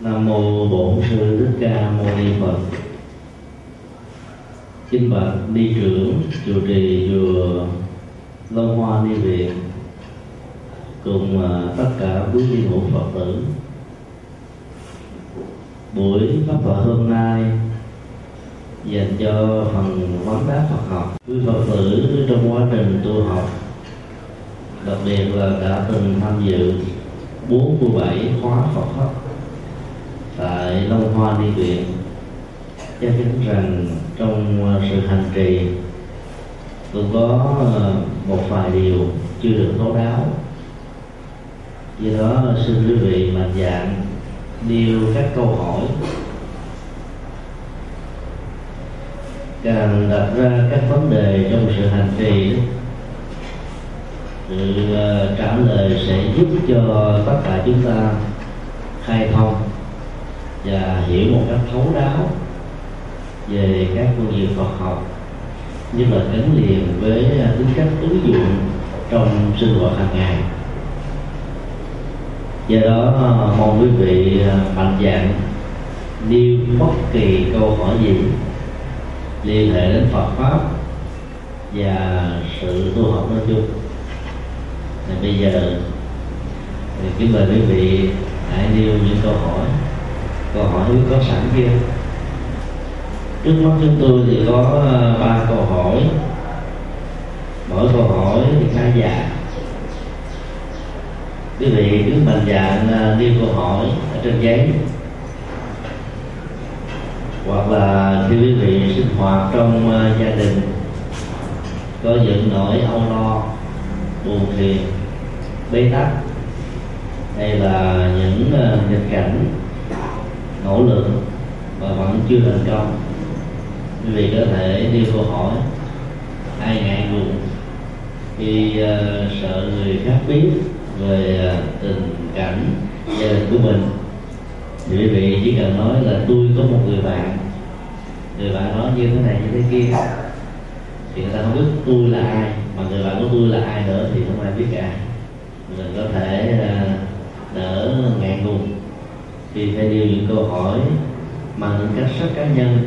nam mô bổn sư thích ca mâu ni phật. Kính bạch ni trưởng chủ trì chùa long hoa ni viện cùng à, tất cả quý vị hữu phật tử. Buổi pháp thoại hôm nay dành cho phần vấn đáp Phật học. Quý Phật tử trong quá trình tu học, đặc biệt là đã từng tham dự 47 khóa Phật học tại Long Hoa Ni Viện chắc chắn rằng trong ờ, sự hành trì, cũng có ờ, một vài điều chưa được thấu đáo. Do đó, xin quý vị mạnh dạng nêu các câu hỏi. Càng đặt ra các vấn đề trong sự hành trì sự ờ, trả lời sẽ giúp cho tất cả chúng ta khai thông và hiểu một cách thấu đáo về các phương diện Phật học, như là gắn liền với à, tính cách ứng dụng trong sinh hoạt hàng ngày. Do đó à, mong quý vị à, mạnh dạn nêu bất kỳ câu hỏi gì liên hệ đến Phật pháp và sự tu học nói chung. Thì bây giờ, thì kính mời quý vị hãy nêu những câu hỏi câu hỏi có sẵn kia. Trước mắt chúng tôi thì có ờ, ba câu hỏi. Mỗi câu hỏi thì khá dài quý vị cứ mạnh dạng nêu câu hỏi ở trên giấy hoặc là khi quý vị, sinh hoạt trong ờ, gia đình có những nỗi âu lo, buồn phiền, bế tắc, hay là những ờ, nghịch cảnh nỗ lực và vẫn chưa thành công. Quý vị có thể đi câu hỏi ai ngại ngùng khi uh, sợ người khác biết về uh, tình cảnh gia đình của mình. Thì quý vị chỉ cần nói là tôi có một người bạn. Người bạn nói như thế này như thế kia. Thì người ta không biết tôi là ai? Mà người bạn của tôi là ai nữa thì không ai biết cả mình có thể uh, đỡ ngại ngùng thì phải điều những câu hỏi mang những cách rất cá nhân,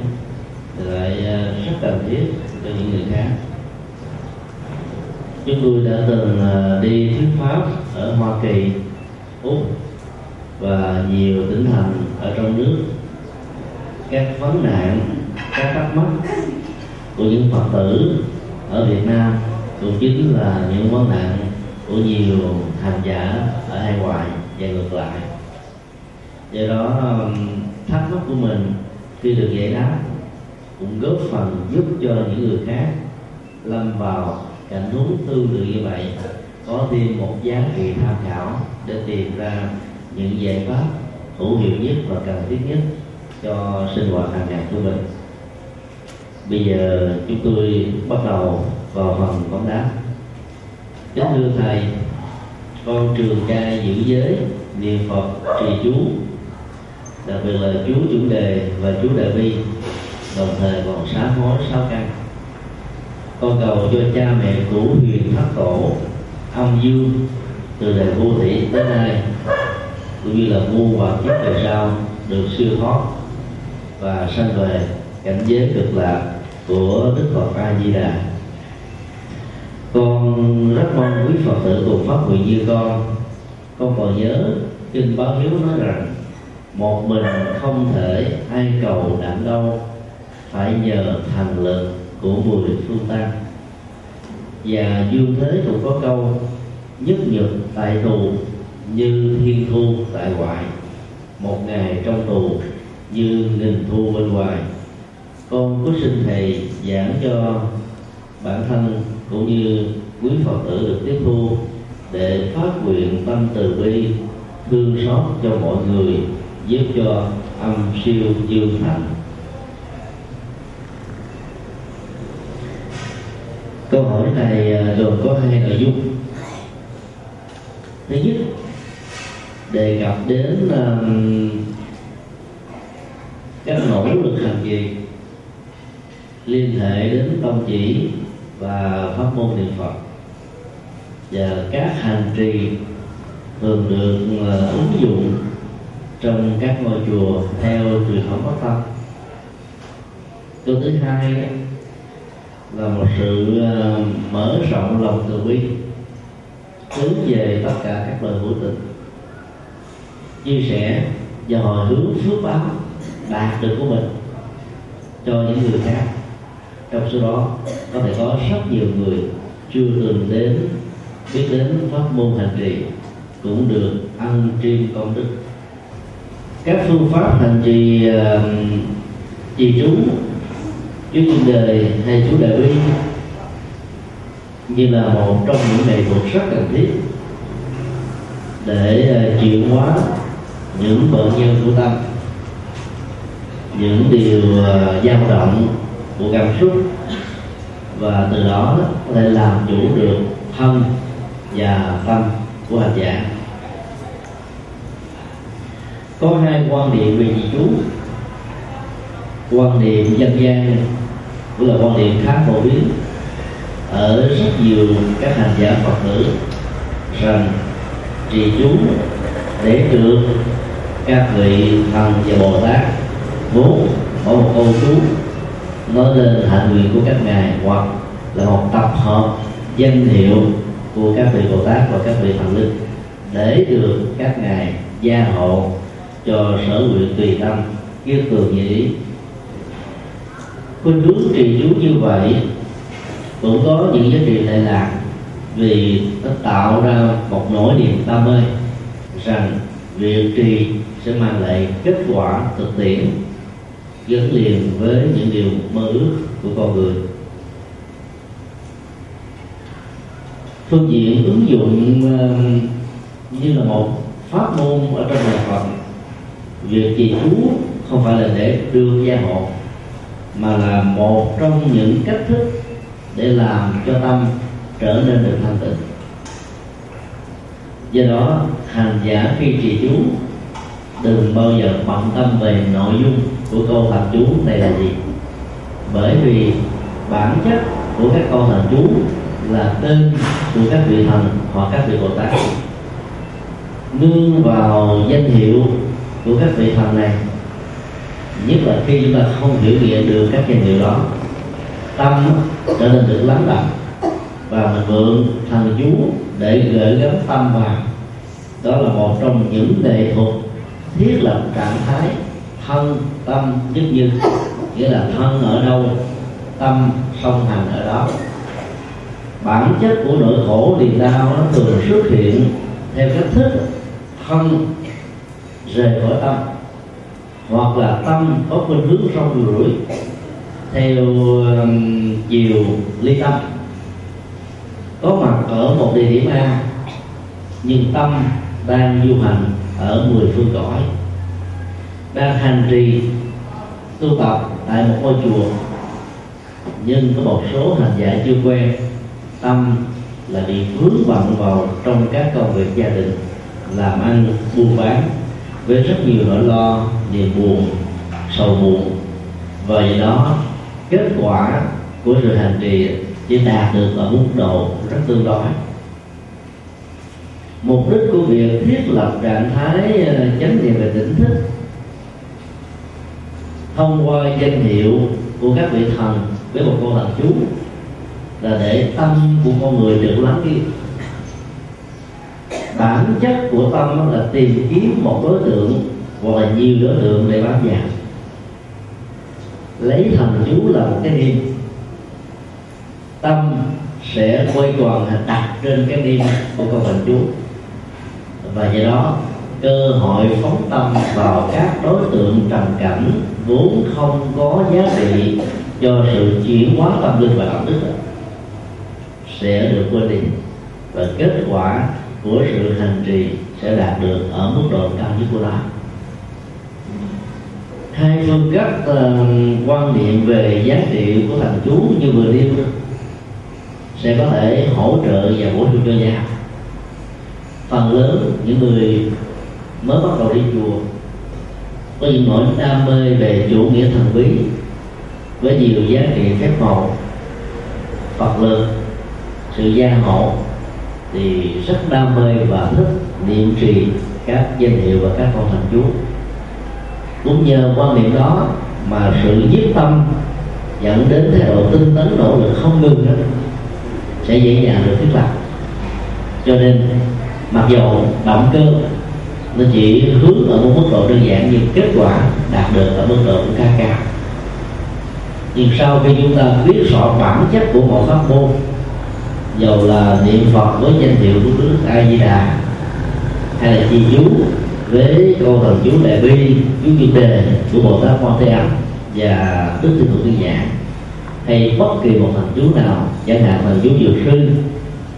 lại à, rất cần thiết cho những người khác. Chúng tôi đã từng à, đi thuyết pháp ở Hoa Kỳ, Úc và nhiều tỉnh thành ở trong nước. Các vấn nạn, các thắc mắc của những phật tử ở Việt Nam cũng chính là những vấn nạn của nhiều hành giả ở hải ngoại và ngược lại do đó um, thắc mắc của mình khi được giải đáp cũng góp phần giúp cho những người khác lâm vào cảnh huống tương tự như vậy. Có thêm một giá trị tham khảo để tìm ra những giải pháp hữu hiệu nhất và cần thiết nhất cho sinh hoạt hàng ngày của mình. Bây giờ, chúng tôi bắt đầu vào phần vấn đáp. Kính thưa thầy, con trường Ca giữ giới niệm phật trì chú đặc biệt là chú chủ đề và chú đại bi, đồng thời còn sám hối sáu căn. Con cầu cho cha mẹ cũ huyền thất tổ âm dương từ đời vô thủy đến nay, cũng như là muôn và kiếp về sau, được siêu thoát và sanh về cảnh giới cực lạc của đức phật a di đà con rất mong quý phật tử cùng phát nguyện như con. Con còn nhớ kinh báo hiếu nói rằng một mình không thể, ai cầu đặng đâu phải nhờ thần lực của mười phương tăng và dương thế cũng có câu, nhất nhật tại tù như thiên thu tại ngoại một ngày trong tù như nghìn thu bên ngoài. Con có xin thầy giảng cho bản thân cũng như quý phật tử được tiếp thu để phát nguyện tâm từ bi, thương xót cho mọi người giúp cho âm siêu dương thành. Câu hỏi này à, gồm có hai nội dung. Thứ nhất đề cập đến um, các nỗ lực hành trì liên hệ đến tâm chỉ và pháp môn niệm phật và các hành trì thường được uh, ứng dụng trong các ngôi chùa theo truyền thống Bắc Phật câu thứ hai là một sự ờ, mở rộng lòng từ bi, hướng về tất cả các lời hữu tình. Chia sẻ và hồi hướng phước báo đạt được của mình cho những người khác. Trong số đó, có thể có rất nhiều người chưa từng đến, biết đến pháp môn hành trì, cũng được ăn trên công đức các phương pháp hành trì uh, trì chú chú chuyên đề hay chú đại bi như là một trong những nghệ thuật rất cần thiết để uh, chuyển hóa những bệnh nhân của tâm những điều uh, dao động của cảm xúc và từ đó có thể làm chủ được thân và tâm của hành giả có hai quan niệm về dị chú quan niệm dân gian, cũng là quan niệm khá phổ biến. Ở rất nhiều các hành giả phật tử rằng trì chú để được các vị thần và bồ tát vốn bỏ một câu chú nói lên hạnh nguyện của các ngài hoặc là một tập hợp danh hiệu của các vị bồ tát và các vị thần linh để được các ngài gia hộ cho sở nguyện tùy tâm kiết cường nhĩ khuynh hướng trì chú như vậy, cũng có những giá trị lệ lạc, vì nó tạo ra một nỗi niềm tâm ơi rằng việc trì sẽ mang lại kết quả thực tiễn, gắn liền với những điều mơ ước của con người. Phương diện ứng dụng như là một pháp môn ở trong nhà Phật việc trì chú không phải là để đưa gia hộ, mà là một trong những cách thức để làm cho tâm trở nên được thanh tịnh. Do đó, hành giả khi trì chú đừng bao giờ bận tâm về nội dung của câu hành chú này là gì. Bởi vì bản chất của các câu hành chú là tên của các vị thần hoặc các vị bồ tát. Nương vào danh hiệu của các vị thần này. Nhất là khi chúng ta không hiểu biết được các danh hiệu đó, tâm trở nên được lắng đọng và mình mượn thần chú để gửi gắm tâm vào đó là một trong những nghệ thuật thiết lập trạng thái thân tâm nhất như, nghĩa là thân ở đâu, tâm song hành ở đó. Bản chất của nỗi khổ niềm đau nó thường xuất hiện theo cách thức thân rời khỏi tâm, hoặc là tâm có khuynh hướng rong rủi, theo chiều ly tâm. Có mặt ở một địa điểm A, nhưng tâm đang du hành ở mười phương cõi, đang hành trì tu tập tại một ngôi chùa. Nhưng có một số hành giả chưa quen, tâm là bị vướng bận vào trong các công việc gia đình, làm ăn buôn bán với rất nhiều nỗi lo niềm buồn, sầu buồn. Và vậy đó, kết quả của sự hành trì chỉ đạt được ở mức độ rất tương đối. Mục đích của việc thiết lập trạng thái ờ, chánh niệm về tỉnh thức thông qua danh hiệu của các vị thần với một câu thần chú là để tâm của con người được lắng đi bản chất của tâm là tìm kiếm một đối tượng hoặc là nhiều đối tượng để bám vào lấy thần chú là một cái niệm. Tâm sẽ quay tròn đặt trên cái niệm của câu thần chú. Và do đó, cơ hội phóng tâm vào các đối tượng trầm cảnh vốn không có giá trị cho sự chuyển hóa tâm linh và đạo đức sẽ được quên đi. Và kết quả của sự hành trì sẽ đạt được ở mức độ cao nhất của nó. Hai phương cách uh, quan niệm về giá trị của Thằng chú như vừa nêu sẽ có thể hỗ trợ và bổ sung cho nhau phần lớn những người mới bắt đầu đi chùa có những nỗi đam mê về chủ nghĩa thần bí với nhiều giá trị phép màu phật lực sự gia hộ thì rất đam mê và thích niệm trì các danh hiệu và các con thần chú cũng nhờ quan niệm đó mà sự nhiếp tâm dẫn đến thái độ tinh tấn, nỗ lực không ngừng đó, sẽ dễ dàng được thiết lập. Cho nên, mặc dù động cơ, nó chỉ hướng ở một mức độ đơn giản nhưng kết quả đạt được ở mức độ cũng khá cao. Nhưng sau khi chúng ta biết rõ bản chất của một pháp môn dầu là niệm phật với danh hiệu của đức a di đà hay là chi chú với câu thần chú đại bi, chú kim đề của bồ tát quan thế âm và đức thiên thủ tiên nhãn hay bất kỳ một thần chú nào, chẳng hạn thần chú dược sư,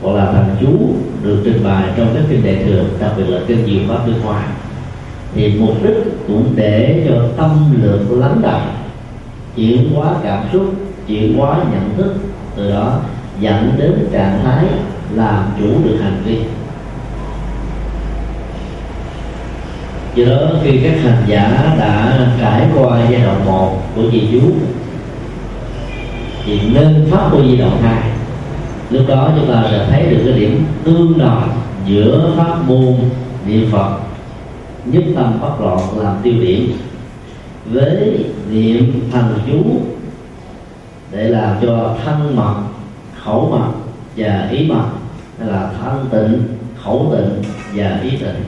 hoặc là thần chú được trình bày trong các kinh đại thừa, đặc biệt là kinh diệu pháp nước ngoài thì mục đích cũng để cho tâm lượng lắng động, chuyển hóa cảm xúc, chuyển hóa nhận thức từ đó dẫn đến trạng thái làm chủ được hành vi. Do đó, khi các hành giả đã trải qua giai đoạn một của di chú thì nên phát huy giai đoạn hai. Lúc đó chúng ta sẽ thấy được cái điểm tương đồng giữa pháp môn niệm phật, nhất tâm bất loạn làm tiêu điểm, với niệm thần chú để làm cho thân mật khẩu mật và ý mật hay là thân tịnh, khẩu tịnh và ý tịnh.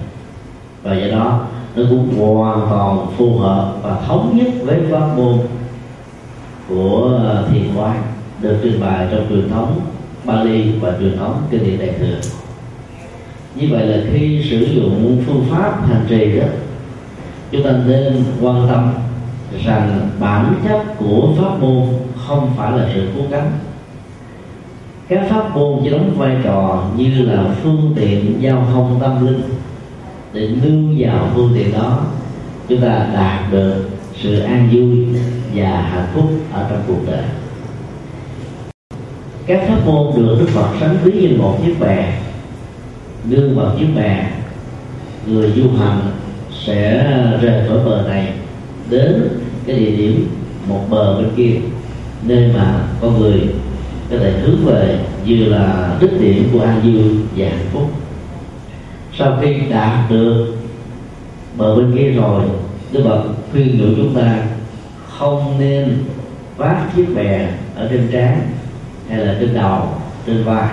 Và do đó, nó cũng hoàn toàn phù hợp và thống nhất với pháp môn của ờ, thiền quan được trình bày trong truyền thống Bali và truyền thống kinh điển đại thừa. Như vậy là khi sử dụng phương pháp hành trì đó, chúng ta nên quan tâm rằng bản chất của pháp môn không phải là sự cố gắng các pháp môn chỉ đóng vai trò như là phương tiện giao thông tâm linh để nương vào phương tiện đó. Chúng ta đạt được sự an vui và hạnh phúc ở trong cuộc đời. Các pháp môn được đức phật sánh ví như một chiếc bè. Nương vào chiếc bè, người du hành sẽ rời khỏi bờ này đến cái địa điểm một bờ bên kia, nơi mà con người có thể hướng về như là đích điểm của an dương và hạnh phúc. Sau khi đạt được bờ bên kia rồi đức phật khuyên nhủ chúng ta không nên vác chiếc bè ở trên trán hay là trên đầu trên vai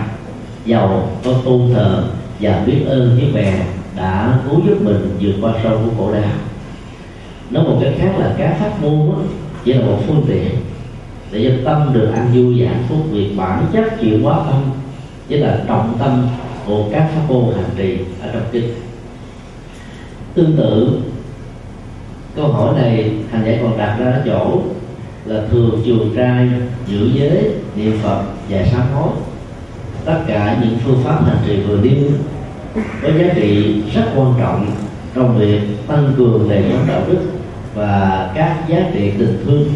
giàu có tu thờ và biết ơn chiếc bè đã cứu giúp mình vượt qua sâu của khổ đau. Nói một cách khác là các pháp môn đó, chỉ là một phương tiện để cho tâm được an vui và hạnh phúc, vì bản chất chuyển hóa tâm chứ là trọng tâm của các pháp môn hành trì ở trong kinh. Tương tự, câu hỏi này hành giả còn đặt ra ở chỗ là thường trường trai, giữ giới, niệm phật và sám hối. Tất cả những phương pháp hành trì vừa nêu có giá trị rất quan trọng trong việc tăng cường đời sống đạo đức và các giá trị tình thương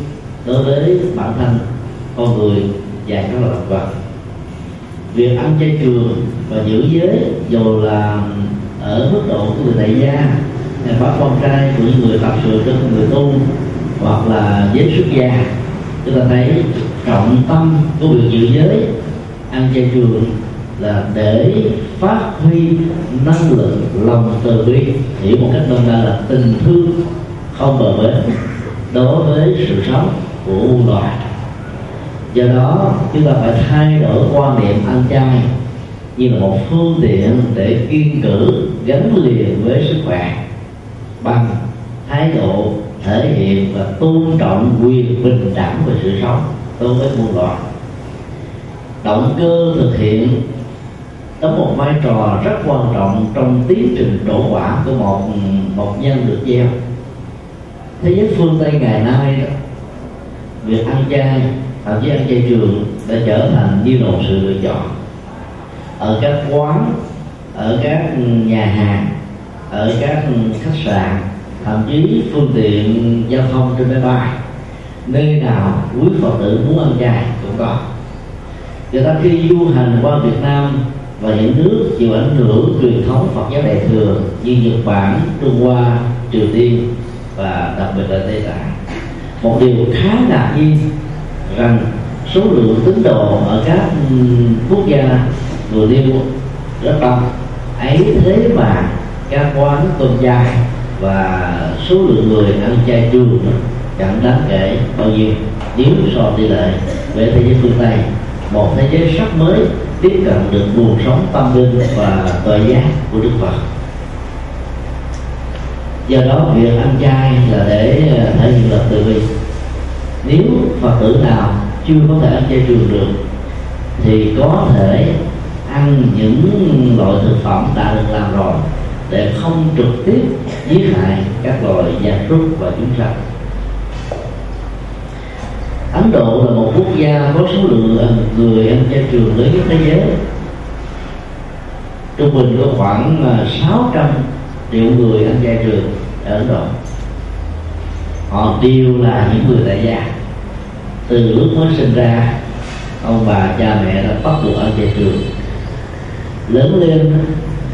đối với bản thân, con người và các loài động vật. Việc ăn chay trường và giữ giới dù là ờ, ở mức độ của người tại gia hay bắt con trai của những người tập sự cho người tu, hoặc là giới xuất gia. Chúng ta thấy trọng tâm của việc giữ giới, ăn chay trường là để phát huy năng lực lòng từ bi, hiểu một cách đơn giản là tình thương không bờ bến đối với sự sống của muôn loài do đó chúng ta phải thay đổi quan niệm ăn chay như là một phương tiện để kiên cử gắn liền với sức khỏe bằng thái độ thể hiện và tôn trọng quyền bình đẳng về sự sống đối với muôn loài động cơ thực hiện đóng một vai trò rất quan trọng trong tiến trình đổ quả của một một nhân được gieo. Thế giới phương tây ngày nay đó, việc ăn chay thậm chí ăn chay trường đã trở thành như một sự lựa chọn. Ở các quán ở các nhà hàng ở các khách sạn thậm chí phương tiện giao thông trên máy bay nơi nào quý phật tử muốn ăn chay cũng có. Người ta khi du hành qua Việt Nam và những nước chịu ảnh hưởng truyền thống Phật giáo Đại thừa như Nhật Bản, Trung Hoa, Triều Tiên và đặc biệt là Tây Tạng một điều khá ngạc nhiên rằng số lượng tín đồ ở các quốc gia vừa nêu rất đông. Ấy thế mà các quán tôn giáo và số lượng người ăn chay trường chẳng đáng kể bao nhiêu. Nếu so tỷ lệ về thế giới phương tây, một thế giới sắp mới tiếp cận được nguồn sống tâm linh và tội giác của đức phật do đó việc ăn chay là để ờ, thể hiện lòng từ bi. Nếu phật tử nào chưa có thể ăn chay trường được, thì có thể ăn những loại thực phẩm đã được làm rồi để không trực tiếp giết hại các loài gia súc và chúng sanh. Ấn Độ là một quốc gia có số lượng ờ, người ăn chay trường lớn nhất thế giới. Trung bình có khoảng ờ, 600 triệu người ăn chay trường, ở Ấn Độ họ đều là những người tại gia. Từ lúc mới sinh ra, ông bà cha mẹ đã bắt buộc ăn chay trường. Lớn lên,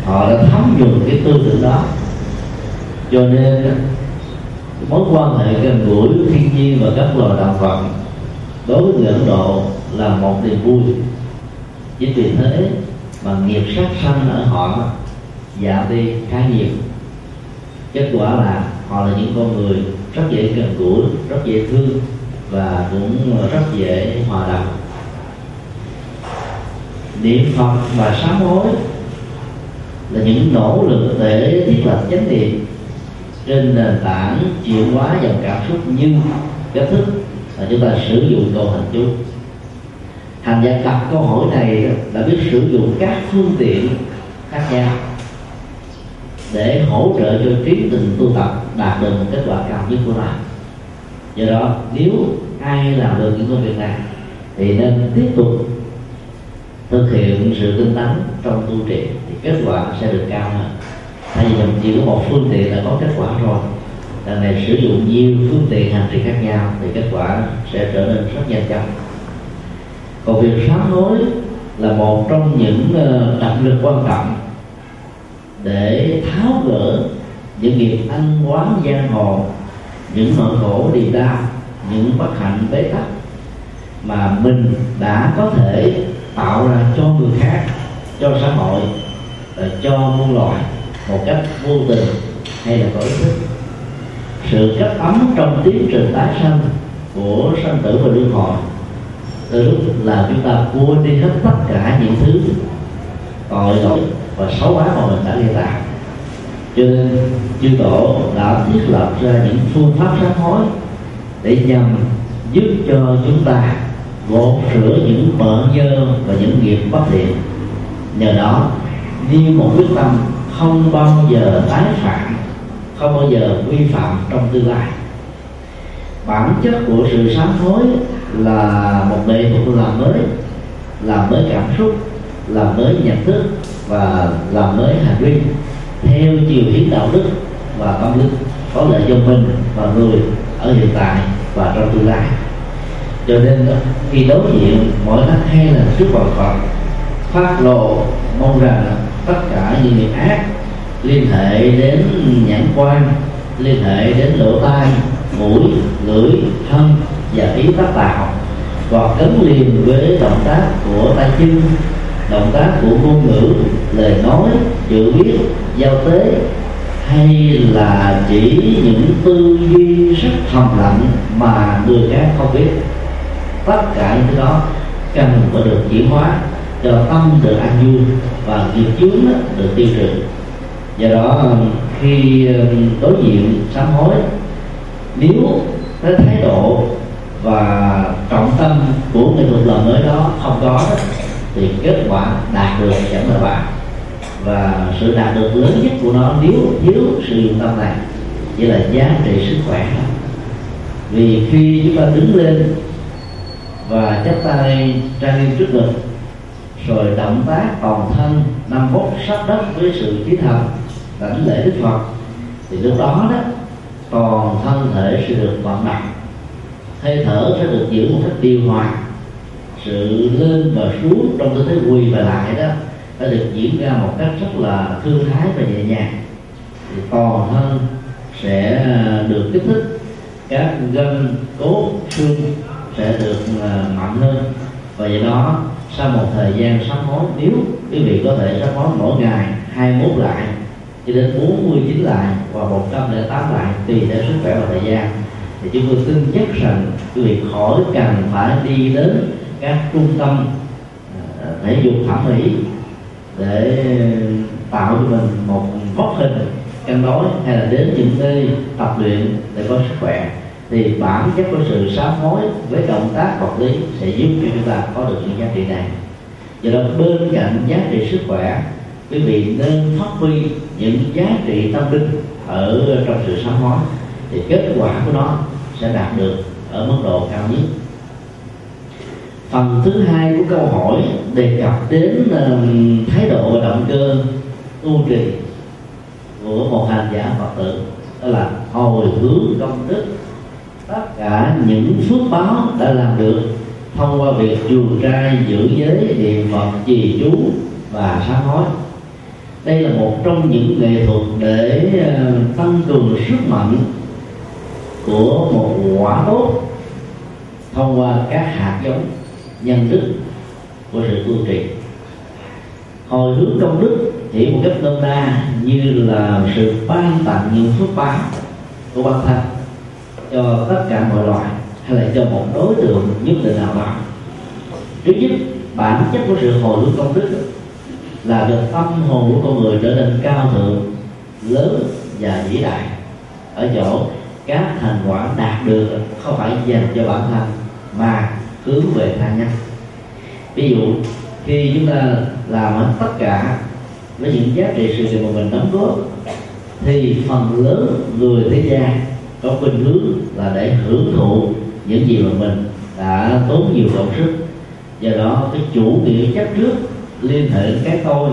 họ đã thấm nhuần cái tư tưởng đó. Cho nên, mối quan hệ gần gũi thiên nhiên và các loài động vật đối với người ấn độ là một niềm vui. Chính vì thế mà nghiệp sát sanh ở họ giảm đi khá nhiều kết quả là họ là những con người rất dễ gần gũi, rất dễ thương và cũng rất dễ hòa đồng. Niệm phật và sám hối là những nỗ lực để thiết lập chánh niệm trên nền tảng chuyển hóa dòng cảm xúc như cách thức là chúng ta sử dụng câu hình chú hành giả đặt câu hỏi này đã biết sử dụng các phương tiện khác nhau để hỗ trợ cho trí tình tu tập đạt được một kết quả cao nhất của nó do đó, nếu ai làm được những công việc này, thì nên tiếp tục thực hiện sự tinh tấn trong tu trì, thì kết quả sẽ được cao hơn. Tại vì mình chỉ có một phương tiện là có kết quả rồi, lần này sử dụng nhiều phương tiện hành trì khác nhau, thì kết quả sẽ trở nên rất nhanh chóng. Còn việc sám hối là một trong những ờ, đặc lực quan trọng để tháo gỡ những nghiệp ăn quán giang hồ, những nỗi khổ đi đau những bất hạnh bế tắc mà mình đã có thể tạo ra cho người khác, cho xã hội và cho muôn loài một cách vô tình hay là có ý thức. Sự cấp ấm trong tiến trình tái sanh của sanh tử và luân hồi từ lúc là chúng ta quên đi hết tất cả những thứ tội lỗi và xấu hóa mà mình đã gây tạo cho nên chư tổ đã thiết lập ra những phương pháp sám hối để nhằm giúp cho chúng ta gột rửa những mỡ dơ và những nghiệp bất thiện. Nhờ đó, như một quyết tâm không bao giờ tái phạm, không bao giờ vi phạm trong tương lai. Bản chất của sự sám hối là một nghệ thuật làm mới làm mới cảm xúc làm mới nhận thức và làm mới hành vi theo chiều hướng đạo đức và tâm linh, có lợi cho mình và người ở hiện tại và trong tương lai. Cho nên khi đối diện mỗi tháng hai lần trước vào Phật phát lộ mong rằng tất cả những việc ác liên hệ đến nhãn quan, liên hệ đến lỗ tai, mũi, lưỡi, thân và ý tác tạo và gắn liền với động tác của tay chân động tác của ngôn ngữ, lời nói, chữ viết, giao tế, hay là chỉ những tư duy rất thầm lặng mà người khác không biết. Tất cả những cái đó cần phải được chuyển hóa cho tâm được an vui và nghiệp chướng được tiêu trừ. Do đó, khi um, đối diện sám hối, nếu cái thái độ và trọng tâm của nghệ thuật lời mới đó không có thì kết quả đạt được chẳng là bạn và sự đạt được lớn nhất của nó nếu thiếu sự dụng tâm này, chỉ là giá trị sức khỏe vì khi chúng ta đứng lên và chắp tay trang nghiêm trước ngực, rồi động tác toàn thân năm phút sát đất với sự trí thần, đảnh lễ đức phật, thì lúc đó đó, toàn thân thể sẽ được vận động, hơi thở sẽ được giữ một cách điều hòa sự lên và xuống trong tư thế quỳ và lại đó, đã được diễn ra một cách rất là thư thái và nhẹ nhàng. Thì toàn thân sẽ được kích thích, các gân, cốt, xương sẽ được à, mạnh hơn. Và do đó, sau một thời gian sám hối, nếu quý vị có thể sám hối mỗi ngày hai mốt lại, cho đến 49 lại và 108 lại, tùy theo sức khỏe và thời gian, thì chúng tôi tin chắc rằng quý vị khỏi cần phải đi đến các trung tâm ờ, thể dục thẩm mỹ để tạo cho mình một vóc hình cân đối hay là đến những nơi tập luyện để có sức khỏe, thì bản chất của sự sám hối với động tác vật lý sẽ giúp cho chúng ta có được những giá trị này. Do đó, bên cạnh giá trị sức khỏe, quý vị nên phát huy những giá trị tâm linh ở trong sự sám hối, thì kết quả của nó sẽ đạt được ở mức độ cao nhất phần thứ hai của câu hỏi đề cập đến uh, thái độ và động cơ tu trì của một hành giả phật tử. Đó là hồi hướng công đức. Tất cả những phước báo đã làm được thông qua việc chuồng trai giữ giới niệm phật trì chú và sám hối. Đây là một trong những nghệ thuật để tăng cường sức mạnh của một quả tốt thông qua các hạt giống nhân đức của sự tu trì hồi hướng công đức chỉ một cách đơn na như là sự ban tặng những phước báo của bản thân cho tất cả mọi loài hay là cho một đối tượng nhất định nào đó. Thứ nhất, bản chất của sự hồi hướng công đức là được tâm hồn của con người trở nên cao thượng, lớn và vĩ đại. Ở chỗ các thành quả đạt được không phải dành cho bản thân mà hướng về tha nhân. Ví dụ, khi chúng ta làm hết tất cả với những giá trị sự nghiệp mà mình đóng góp, thì phần lớn người thế gian có khuynh hướng là để hưởng thụ những gì mà mình đã tốn nhiều công sức. Do đó, cái chủ nghĩa chấp trước liên hệ cái tôi.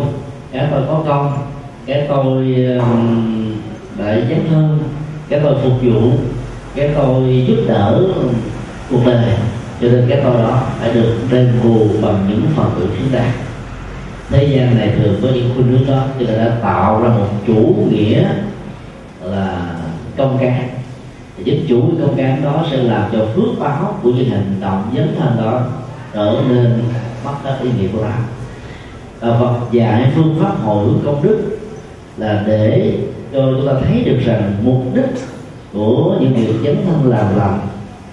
Cái tôi có công, cái tôi đại dấn hơn, cái tôi phục vụ, cái tôi giúp đỡ cuộc đời cho nên cái tôi đó phải được đền bù bằng những phần tử xứng đáng. Thế gian này thường có những khuynh hướng đó cho nên đã tạo ra một chủ nghĩa là công cán. Giúp chủ công cán đó sẽ làm cho phước báo của những hành động dấn thân đó trở nên mất hết ý nghĩa của nó. Và Phật dạy phương pháp hồi hướng công đức là để cho chúng ta thấy được rằng mục đích của những việc dấn thân làm lành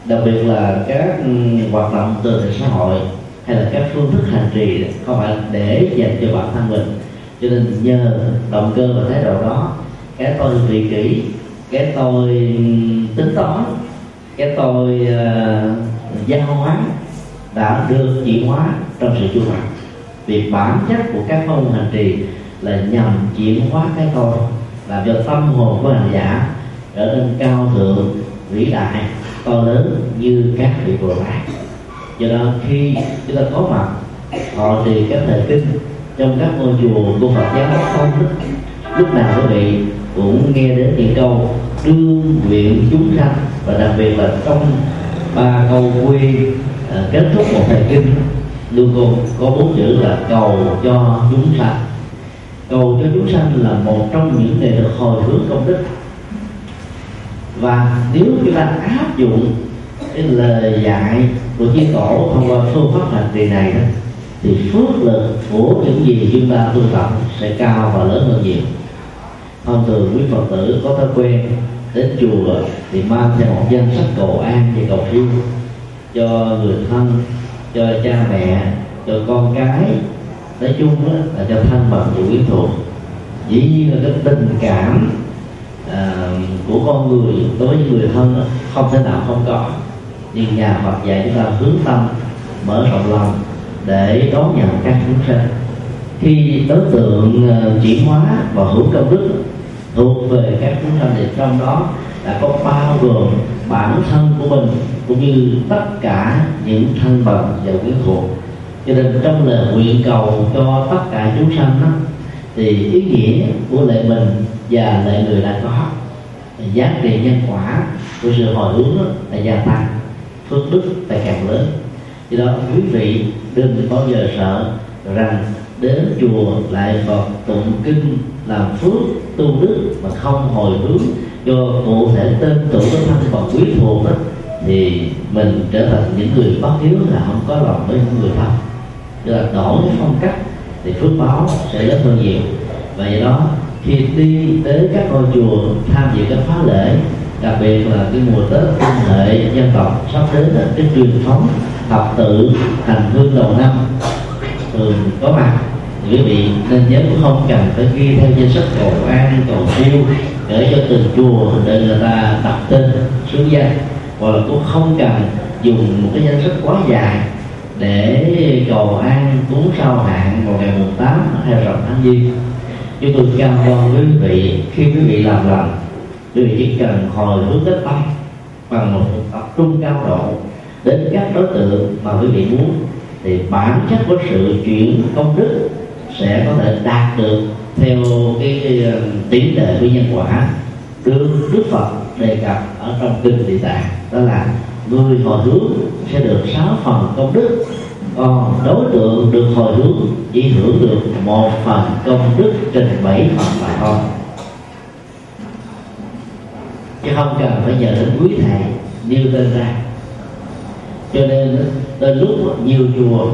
đặc biệt là các ừ, hoạt động từ thiện xã hội hay là các phương thức hành trì không phải để dành cho bản thân mình. Cho nên nhờ động cơ và thái độ đó cái tôi vị kỷ cái tôi ừ, tính toán cái tôi uh, giao hóa đã được chuyển hóa trong sự chu hành việc bản chất của các phương hành trì là nhằm chuyển hóa cái tôi làm cho tâm hồn của hành giả trở nên cao thượng vĩ đại to lớn như các vị bồ tát. Do đó khi chúng ta có mặt họ thì các thời kinh trong các ngôi chùa của Phật giáo không lúc, nào quý vị cũng nghe đến những câu đương nguyện chúng sanh và đặc biệt là trong ba câu quy à, kết thúc một thời kinh luôn cùng có bốn chữ là cầu cho chúng sanh. Cầu cho chúng sanh là một trong những nghệ được hồi hướng công đức và nếu chúng ta áp dụng cái lời dạy của chiếc tổ thông qua phương pháp hành trì này đó thì phước lực của những gì chúng ta tu tập sẽ cao và lớn hơn nhiều. Thông thường quý phật tử có thói quen đến chùa thì mang theo một danh sách cầu an và cầu siêu cho người thân cho cha mẹ cho con cái. Nói chung đó, là cho thân bằng và quyến thuộc dĩ nhiên là cái tình cảm à, của con người đối với người thân không thể nào không có. Nhưng nhà Phật dạy chúng ta hướng tâm mở rộng lòng để đón nhận các chúng sinh khi đối tượng ờ, chuyển hóa và hữu công đức thuộc về các chúng sanh thì trong đó đã có bao gồm bản thân của mình cũng như tất cả những thân bằng và quyến thuộc. Cho nên trong lời nguyện cầu cho tất cả chúng sanh đó, thì ý nghĩa của lệ mình và lệ người đã có giá trị nhân quả của sự hồi hướng là gia tăng phước đức tài càng lớn. Do đó, quý vị đừng bao giờ sợ rằng đến chùa lại Phật tụng kinh làm phước, tu đức mà không hồi hướng cho cụ thể tên tuổi của thân phật quý thuộc đó, thì mình trở thành những người bất hiếu là không có lòng với những người thân. Tức là đổi cái phong cách, thì phước báo sẽ lớn hơn nhiều. Vậy đó khi đi tới các ngôi chùa, tham dự các khóa lễ, đặc biệt là cái mùa tết tinh hệ dân tộc sắp đến là cái truyền thống tập tự hành hương đầu năm. Thường có mặt quý vị nên nhớ cũng không cần phải ghi theo danh sách cầu an, cầu siêu, để cho từng chùa để người ta đặt tên, xuống danh. Hoặc là cũng không cần dùng một cái danh sách quá dài để cầu an, cúng sao hạn vào ngày mùng tám hay rằm tháng giêng chúng tôi cam đoan quý vị. Khi quý vị làm lành quý vị chỉ cần hồi hướng tới tâm bằng một tập trung cao độ đến các đối tượng mà quý vị muốn thì bản chất của sự chuyển công đức sẽ có thể đạt được theo cái, cái ờ, tỷ lệ của nhân quả được Đức Phật đề cập ở trong kinh địa tạng. Đó là người hồi hướng sẽ được sáu phần công đức còn đối tượng được hồi hướng chỉ hưởng được một phần công đức trình bảy phần mà thôi. Chứ không cần phải nhờ đến quý thầy nêu tên ra. Cho nên, đến lúc nhiều chùa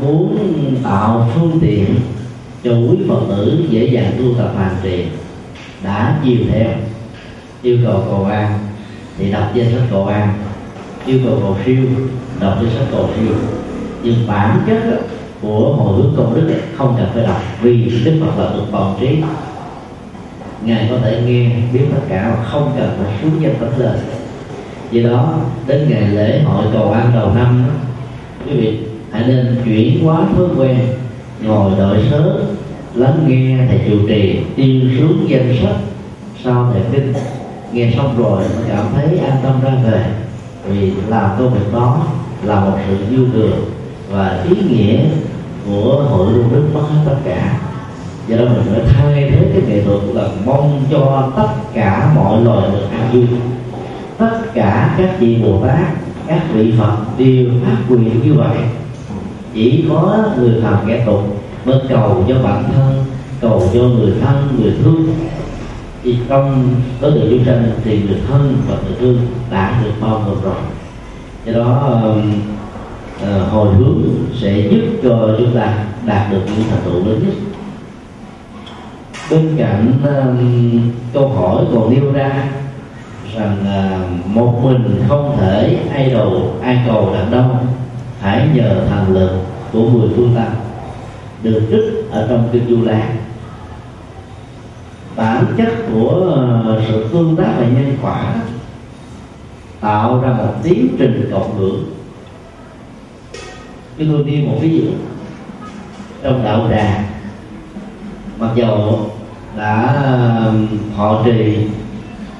muốn tạo phương tiện cho quý phật tử dễ dàng tu tập hành trì, đã chiều theo yêu cầu cầu an, thì đọc danh sách cầu an, yêu cầu cầu siêu đọc cho sách cầu siêu nhưng bản chất của hồi hướng công đức không cần phải đọc, vì đức phật là được toàn trí. Ngài có thể nghe, biết tất cả mà không cần phải xuống danh sách lời vì đó, đến ngày lễ hội cầu an đầu năm quý vị hãy nên chuyển hóa thói quen, ngồi đợi sớ, lắng nghe thầy trụ trì tiên xuống danh sách sau thầy kinh. Nghe xong rồi mới cảm thấy an tâm ra về, vì làm công việc đó là một sự vui thừa và ý nghĩa của hội lưu đức mất hết tất cả. Do đó mình phải thay thế cái nghệ thuật là mong cho tất cả mọi loài được an vui. Tất cả các vị bồ tát, các vị phật đều phát quyền như vậy. Chỉ có người phàm kẻ tục mới cầu cho bản thân, cầu cho người thân, người thương. Thì trong đối tượng chúng sanh thì người thân và người thương đã được bao gồm rồi do đó uh, hồi hướng sẽ giúp cho chúng ta đạt được những thành tựu lớn nhất. Bên cạnh uh, câu hỏi còn nêu ra rằng uh, một mình không thể ai đầu ai cầu làm đâu hãy nhờ thần lực của mười phương tăng được trích ở trong kinh du lan. Bản chất của ờ, sự tương tác và nhân quả tạo ra một tiến trình cộng hưởng. Chúng tôi đi một ví dụ trong đạo Đà, mặc dầu đã họ trì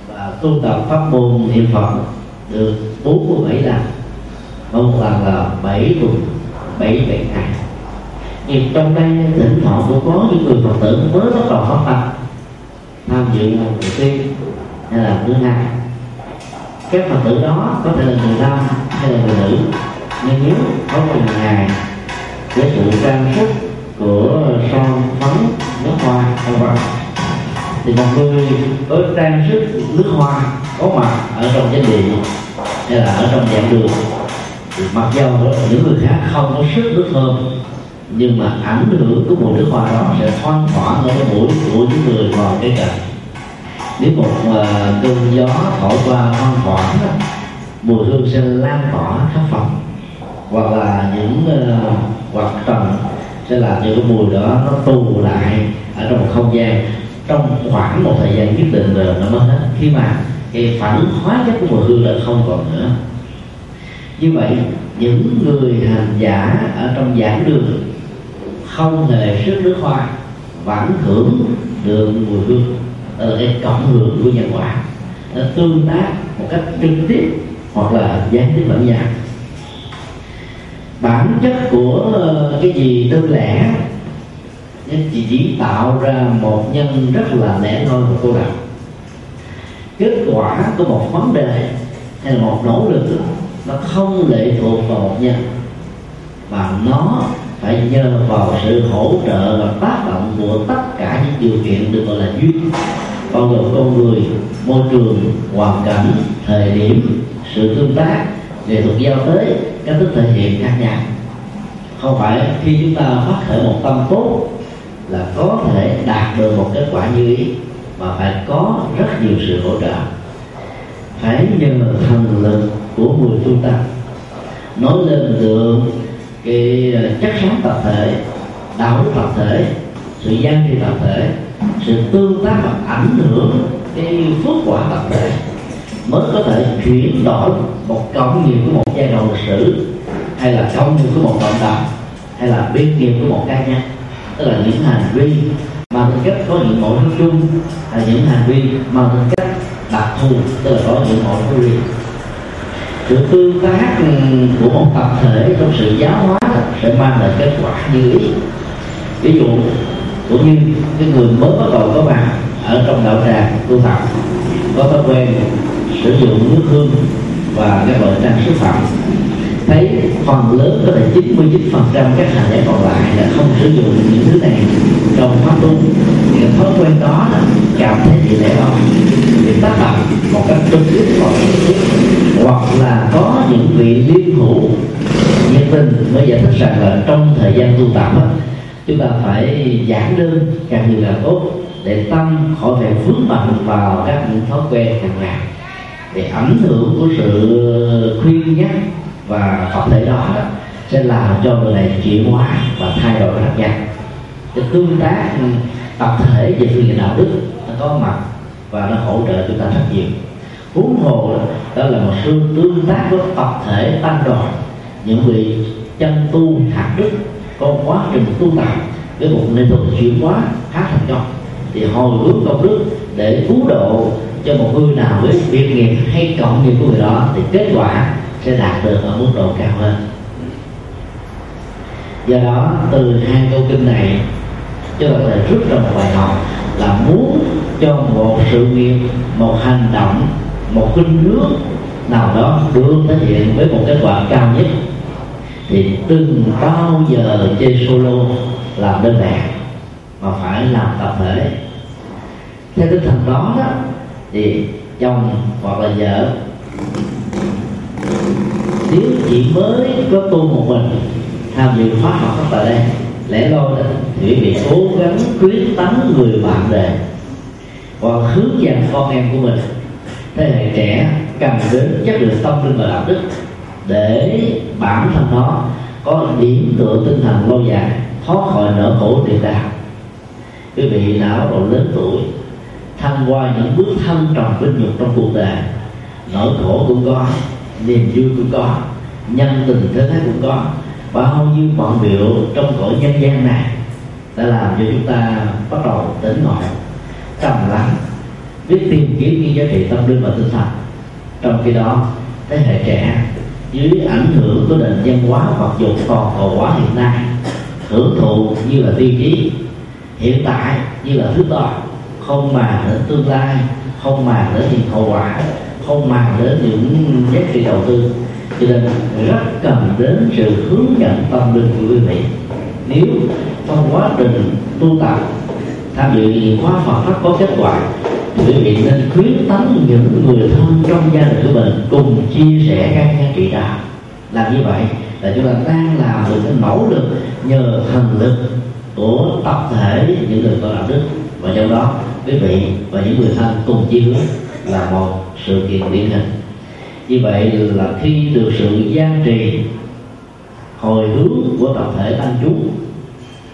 và tu tập pháp môn niệm phật được 47 lần một lần là bảy tuần bảy bảy ngày. Nhưng trong đây thỉnh thoảng cũng có những người phật tử mới bắt đầu học tập tham dự lần đầu tiên hay là thứ hai các phật tử đó có thể là người nam hay là người nữ. Nhưng nếu có một ngày với sự trang sức của son phấn, nước hoa hay vân, thì một người có trang sức nước hoa có mặt ở trong danh địa hay là ở trong dạng đường. Thì mặc dầu những người khác không có sức nước hơn, nhưng mà ảnh hưởng của mùi nước hoa đó sẽ thoang thoảng ở cái mũi của những người vào cái cạnh nếu một uh, cơn gió thổi qua thoang thoảng mùi hương sẽ lan tỏa khắp phòng. Hoặc là những uh, hoạt trần sẽ làm cho cái mùi đó nó tù lại ở trong một không gian. Trong khoảng một thời gian nhất định rồi nó mới hết. Khi mà cái phản hóa chất của mùi hương là không còn nữa. Như vậy những người hành giả ở trong giảng đường không hề sức nước hoa vẫn hưởng được mùi hương đó là cái cộng hưởng của nhân quả. Nó tương tác một cách trực tiếp hoặc là gián tiếp lẫn nhau bản chất của ờ, cái gì đơn lẻ chỉ chỉ tạo ra một nhân rất là lẻ loi và cô độc kết quả của một vấn đề hay là một nỗ lực nó không lệ thuộc vào một nhân, mà nó phải nhờ vào sự hỗ trợ và tác động của tất cả những điều kiện được gọi là duyên, bao gồm con người, môi trường, hoàn cảnh, thời điểm, sự tương tác, nghệ thuật giao tế các thức thể hiện khác nhau không phải khi chúng ta phát khởi một tâm tốt là có thể đạt được một kết quả như ý, mà phải có rất nhiều sự hỗ trợ. Phải nhờ thần lực của người tu tập nói lên được cái ờ, chất sống tập thể, đạo đức tập thể sự gian trì tập thể, sự tương tác và ảnh hưởng cái phước quả tập thể mới có thể chuyển đổi một công nghiệp của một giai đoạn lịch sử, hay là công nghiệp của một cộng đồng, hay là biết nghiệp của một cá nhân. Tức là những hành vi mà tính cách có những mẫu nói chung hay những hành vi mà tính cách đặc thù, tức là có những mẫu nói riêng. Sự tương tác ừ, của một tập thể trong sự giáo hóa sẽ mang lại kết quả như ý. Ví dụ cũng như cái người mới bắt đầu có mặt ở trong đạo tràng tu tập có thói quen sử dụng nước hương và các loại trang sức phẩm. Thấy phần lớn có thể 99 phần trăm các hành giả còn lại là không sử dụng những thứ này trong pháp tu. Thì cái thói quen đó là cảm thấy gì lẽ không thì tác động một cách trực tiếp hoặc hoặc là có những vị liên hữu nhiệt tình mới giải thích rằng là trong thời gian tu tập á, chúng ta phải giảm đơn càng nhiều càng tốt để tâm khỏi phải vướng bận vào các những thói quen hàng ngày. Để ảnh hưởng của sự khuyên nhắc và tập thể đó, đó sẽ làm cho người này chuyển hóa và thay đổi rất nhanh cái tương tác ừ, tập thể về phương diện đạo đức nó có mặt và nó hỗ trợ chúng ta rất nhiều. Huống hồ đó là một sự tương tác với tập thể tăng đoàn những vị chân tu hạt đức có quá trình tu tập với một nền thuật chuyển hóa khá thành công thì hồi hướng công đức để cứu độ cho một người nào với việc nghiệp hay cộng nghiệp của người đó, thì kết quả sẽ đạt được ở mức độ cao hơn. Do đó, từ hai câu kinh này, cho là thể rút ra một bài học là muốn cho một sự nghiệp, một hành động, một kinh nước nào đó được thể hiện với một kết quả cao nhất thì đừng bao giờ chơi solo làm đơn lẻ mà phải làm tập thể? Theo tinh thần đó đó, thì chồng hoặc là vợ, nếu chỉ mới có tu một mình, tham dự khóa học tại đây, lẽ loi đó, thì quý vị cố gắng khuyến tấn người bạn đề hoặc hướng dẫn con em của mình. Thế hệ trẻ cần đến chất lượng tâm linh và đạo đức để bản thân nó có điểm tựa tinh thần lâu dài, thoát khỏi nỗi khổ địa đạo quý vị đã bắt đầu lớn tuổi thăng qua những bước thăng trầm vinh nhục trong cuộc đời, nỗi khổ cũng có, niềm vui cũng có, nhân tình thế thái cũng có, bao nhiêu bọn biểu trong cõi nhân gian này đã làm cho chúng ta bắt đầu tỉnh ngộ, trầm lắng, biết tìm kiếm những giá trị tâm linh và tinh thần. Trong khi đó, thế hệ trẻ dưới ảnh hưởng của nền văn hóa, mặc dụng còn cầu quá hiện nay, hưởng thụ như là tiêu chí hiện tại như là thứ to không màng đến tương lai, không màng đến những hậu quả, không màng đến những giá trị đầu tư. Cho nên rất cần đến sự hướng dẫn tâm linh của quý vị. Nếu trong quá trình tu tập, tham dự những khóa Phật, rất có kết quả quý vị nên khuyến tấn những người thân trong gia đình của mình cùng chia sẻ các giá trị đạo. làm như vậy là chúng ta đang làm được cái nỗ lực nhờ thần lực của tập thể những người có đạo đức. Và trong đó, quý vị và những người thân cùng chia hướng là một sự kiện điển hình. Như vậy là khi được sự gia trì hồi hướng của tập thể tăng chúng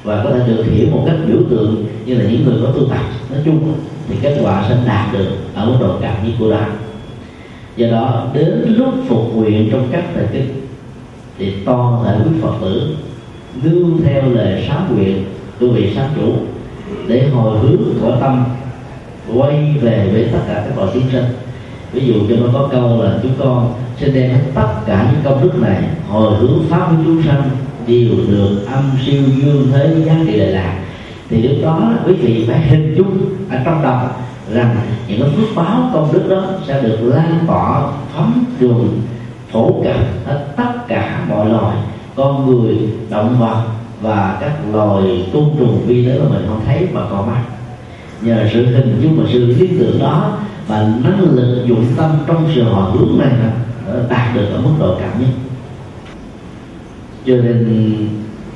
và có thể được hiểu một cách biểu tượng như là những người có tu tập. Nói chung thì kết quả sẽ đạt được ở mức độ cao nhất của đoàn do đó, đến lúc phục nguyện trong các thời kinh, thì toàn thể quý phật tử nương theo lời sám nguyện của vị sám chủ để hồi hướng của tâm, quay về với tất cả các loài chúng sinh ví dụ cho nó có câu là chúng con xin đem tất cả những công đức này hồi hướng pháp với chúng sanh, đều được âm siêu dương thế giá trị đại lạc thì lúc đó, quý vị phải hình dung ở trong đầu rằng những cái phước báo công đức đó sẽ được lan tỏa, thấm đường phổ cập ở tất cả mọi loài. Con người, động vật và các loài côn trùng vi tế mà mình không thấy mà còn mắt nhờ sự hình dung và sự lý tưởng đó và năng lực, dụng tâm trong sự hòa hướng này đạt được ở mức độ cao nhất. Cho nên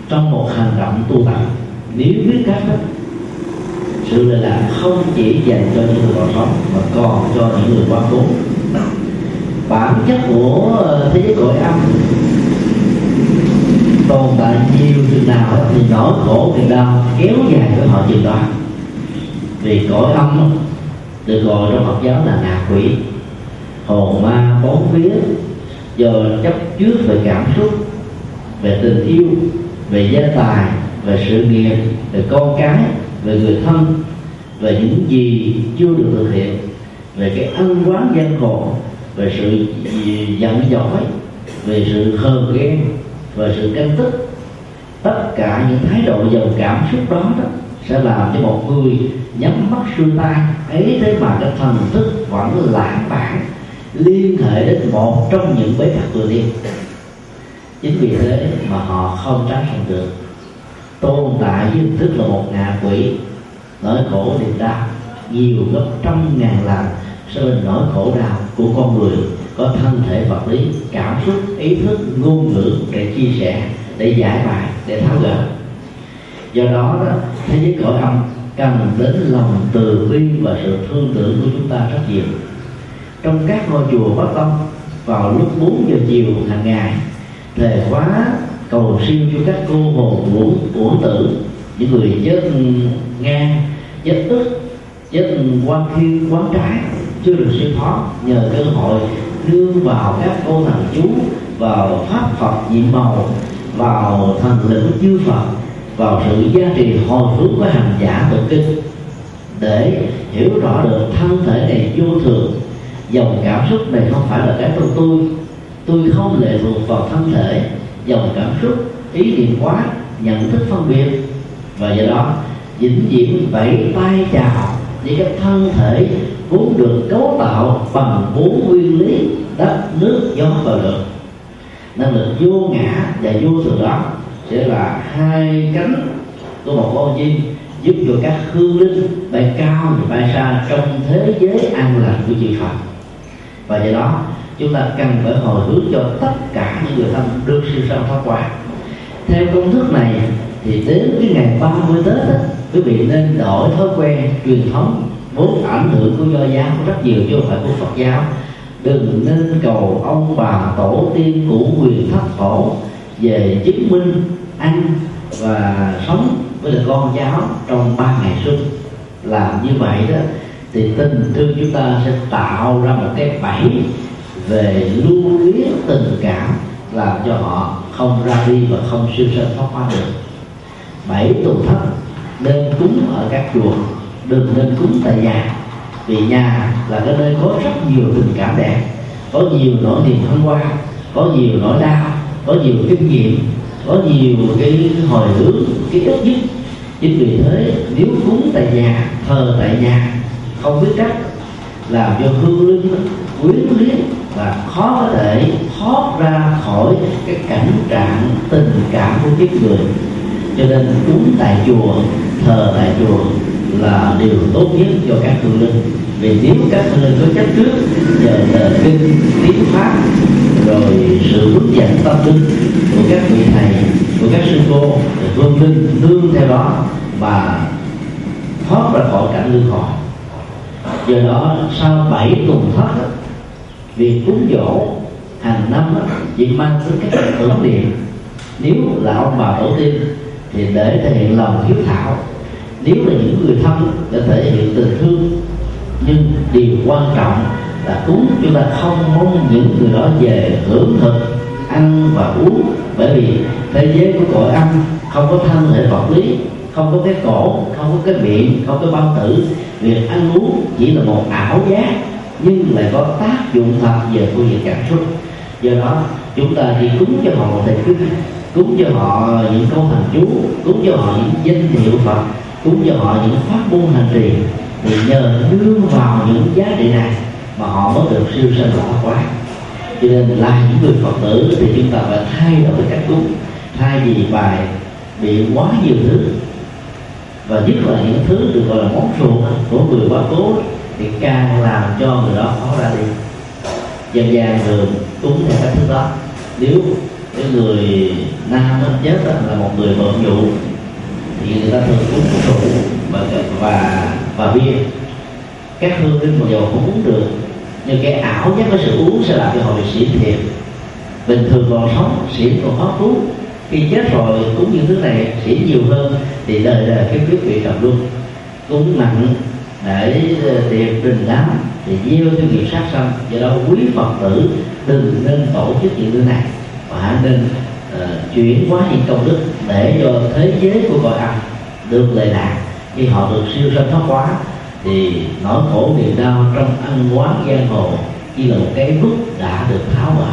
trong một hành động tu tập, nếu biết cách sự lệ lạc không chỉ dành cho những người còn sống, mà còn cho những người quá cố bản chất của ờ, thế giới cõi âm tồn tại nhiều chừng nào thì nỗi khổ niềm đau kéo dài với họ chừng đó. Vì cõi âm được gọi trong Phật giáo là ngạ quỷ. Hồn ma bốn phía do chấp trước về cảm xúc, về tình yêu, về gia tài, về sự nghiệp, về con cái về người thân về những gì chưa được thực hiện về cái ân quán gian khổ về sự giận dỗi về sự hờn ghen về sự canh tức. Tất cả những thái độ dòng cảm xúc đó, đó sẽ làm cho một người nhắm mắt xuôi tay ấy thế mà cái thần thức vẫn lãng bản liên hệ đến một trong những bế tắc vừa đi chính vì thế mà họ không tránh thành được tồn tại với hình thức là một ngạ quỷ. Nỗi khổ niềm đau nhiều gấp trăm ngàn lần. So với nỗi khổ đau của con người có thân thể vật lý cảm xúc ý thức ngôn ngữ để chia sẻ để giải bài để tháo gỡ do đó, đó thế giới cõi âm cần đến lòng từ bi và sự thương tưởng của chúng ta rất nhiều. Trong các ngôi chùa Bắc Tông vào lúc 4 giờ chiều hàng ngày thề khóa cầu siêu cho các cô hồn ngũ của tử, những người chết ngang, chết tức, chết quan thiên quán trái chưa được siêu thoát, nhờ cơ hội đưa vào các cô thần chú, vào pháp phật nhiệm màu, vào thần lực chư phật, vào sự giá trị hồi hướng của hành giả tụng kinh, để hiểu rõ được thân thể này vô thường, dòng cảm xúc này không phải là cái của tôi. Tôi không lệ thuộc vào thân thể dòng cảm xúc, ý niệm quá nhận thức phân biệt. Và do đó, vĩnh viễn vẫy tay chào những cái thân thể vốn được cấu tạo bằng bốn nguyên lý đất nước gió và lửa năng lực vô ngã và vô thường đó sẽ là hai cánh của một con chim, giúp cho các hương linh bay cao và bay xa trong thế giới an lành của chư Phật. Và do đó chúng ta cần phải hồi hướng cho tất cả những người thân được siêu sanh thoát quả. Theo công thức này thì đến cái ngày 30 Tết đó, quý vị nên đổi thói quen truyền thống vốn ảnh hưởng của do giáo rất nhiều chứ không phải của Phật giáo. Đừng nên cầu ông bà tổ tiên cũ quyền thất tổ về chứng minh ăn và sống với là con cháu trong ba ngày xuân. Làm như vậy đó thì tình thương chúng ta sẽ tạo ra một cái bẫy về lưu luyến tình cảm làm cho họ không ra đi và không siêu sinh thoát hoa được. Bảy tuần thất, nên cúng ở các chùa, đừng nên cúng tại nhà, vì nhà là cái nơi có rất nhiều tình cảm đẹp, có nhiều nỗi niềm hân hoan, có nhiều nỗi đau, có nhiều kinh nghiệm, có nhiều cái hồi hướng, cái ít nhất. Chính vì thế, nếu cúng tại nhà, thờ tại nhà, không biết cách, làm cho hương linh quyến luyến và khó có thể thoát ra khỏi cái cảnh trạng tình cảm của kiếp người. Cho nên cúng tại chùa, thờ tại chùa là điều tốt nhất cho các hương linh. Vì nếu các hương linh có chấp trước, nhờ lời kinh, tiếng pháp, rồi sự hướng dẫn tâm linh của các vị thầy, của các sư cô hương linh nương theo đó và thoát ra khỏi cảnh lương khỏi do đó, sau bảy tuần thất việc cúng dỗ hàng năm chỉ mang tính cách tưởng niệm. Nếu là ông bà tổ tiên thì để thể hiện lòng hiếu thảo. Nếu là những người thân để thể hiện tình thương. Nhưng điều quan trọng là cúng chúng ta không mong những người đó về hưởng thực ăn và uống. Bởi vì thế giới của cõi âm, không có thân thể vật lý, không có cái cổ, không có cái miệng, không có bao tử. Việc ăn uống chỉ là một ảo giác nhưng lại có tác dụng thật về phương diện cảm xúc. Do đó, chúng ta chỉ cúng cho họ một thầy kinh cúng cho họ những câu thần chú, cúng cho họ những danh hiệu phật, cúng cho họ những pháp môn hành trì, thì nhờ đưa vào những giá trị này mà họ mới được siêu sanh và quá cho nên là những người phật tử thì chúng ta phải thay đổi cách cúng, thay vì bài bị quá nhiều thứ. Và nhất là những thứ được gọi là món ruột của người quá cố thì càng làm cho người đó khó ra đi. Dân gian thường cúng theo cách thức đó. Nếu cái người nam chết là một người bận vụ thì người ta thường cúng rượu và và và bia. Các hương linh một dầu cũng uống được, nhưng cái ảo giác với sự uống sẽ làm cho họ bị xỉn thiệt. Bình thường còn sống xỉn còn khó cứu. Khi chết rồi, cúng những thứ này xỉn nhiều hơn, thì đời đời cái kiếp bị trầm luôn cúng nặng để ờ, tìm trình đám thì gieo theo nghiệp sát sanh. Do đó quý phật tử đừng nên tổ chức những thứ này và nên uh, chuyển hóa những công đức để cho thế giới của cõi âm được lệ lạc. Khi họ được siêu sanh thoát hóa thì nỗi khổ niềm đau trong ăn quán giang hồ chỉ là một cái bức đã được tháo bỏ.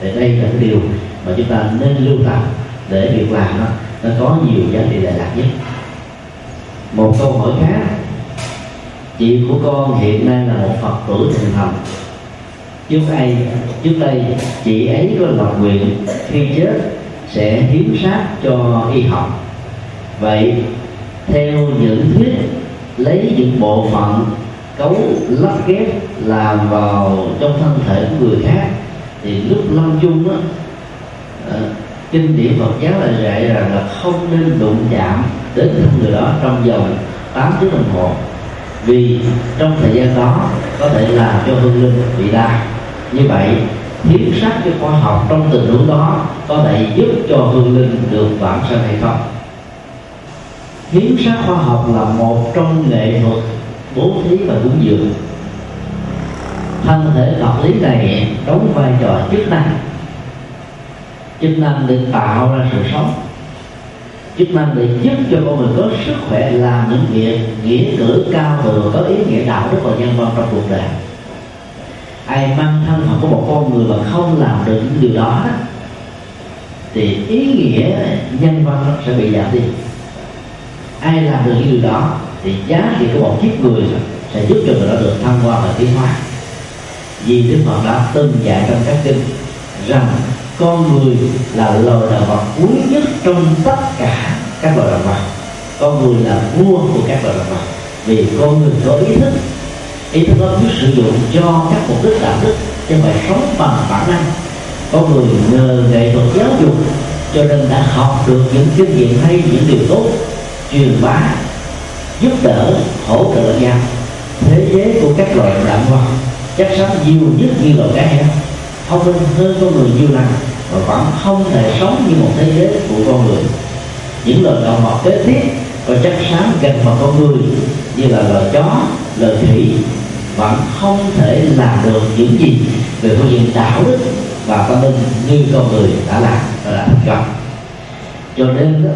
Thì đây là cái điều mà chúng ta nên lưu tâm để việc làm đó nó có nhiều giá trị lệ lạc nhất. Một câu hỏi khác chị của con hiện nay là một phật tử thiền thần. Trước đây trước đây chị ấy có lập nguyện khi chết sẽ hiến sát cho y học. Vậy theo những thuyết lấy những bộ phận cấu lắp ghép làm vào trong thân thể của người khác thì lúc lâm chung á à, kinh điển Phật giáo là dạy rằng là không nên đụng chạm đến thân người đó trong vòng 8 tiếng đồng hồ vì trong thời gian đó có thể làm cho hương linh bị đau như vậy, hiến sát cho khoa học trong tình huống đó có thể giúp cho hương linh được vãng sanh hay không? Hiến sát khoa học là một trong nghệ thuật bố thí và cúng dường. Thân thể vật lý này đóng vai trò chức năng. Chức năng để tạo ra sự sống chức năng để giúp cho con người có sức khỏe làm những việc nghĩa cử cao thượng có ý nghĩa đạo đức và nhân văn trong cuộc đời. Ai mang thân phận của một con người mà không làm được những điều đó, thì ý nghĩa, nhân văn nó sẽ bị giảm đi. Ai làm được những điều đó, thì giá trị của một kiếp người sẽ giúp cho người đó được thăng hoa và tiến hóa. Vì đức phật đã từng dạy trong các kinh rằng con người là loài động vật quý nhất trong tất cả các loài động vật. Con người là vua của các loài động vật. Vì con người có ý thức ý thức đó biết sử dụng cho các mục đích đạo đức chứ phải sống bằng bản năng. Con người nhờ nghệ thuật giáo dục cho nên đã học được những kinh nghiệm hay, những điều tốt, truyền bá, giúp đỡ, hỗ trợ lẫn nhau. Thế giới của các loài động vật chắc chắn nhiều nhất như loài cá heo thông minh hơn con người nhiều lần và vẫn không thể sống như một thế giới của con người. Những loài động vật kế tiếp và chắc sáng gần vào con người như là loài chó loài thủy vẫn không thể làm được những gì về phương diện đạo đức và tâm linh như con người đã làm và đã thành công cho nên đó,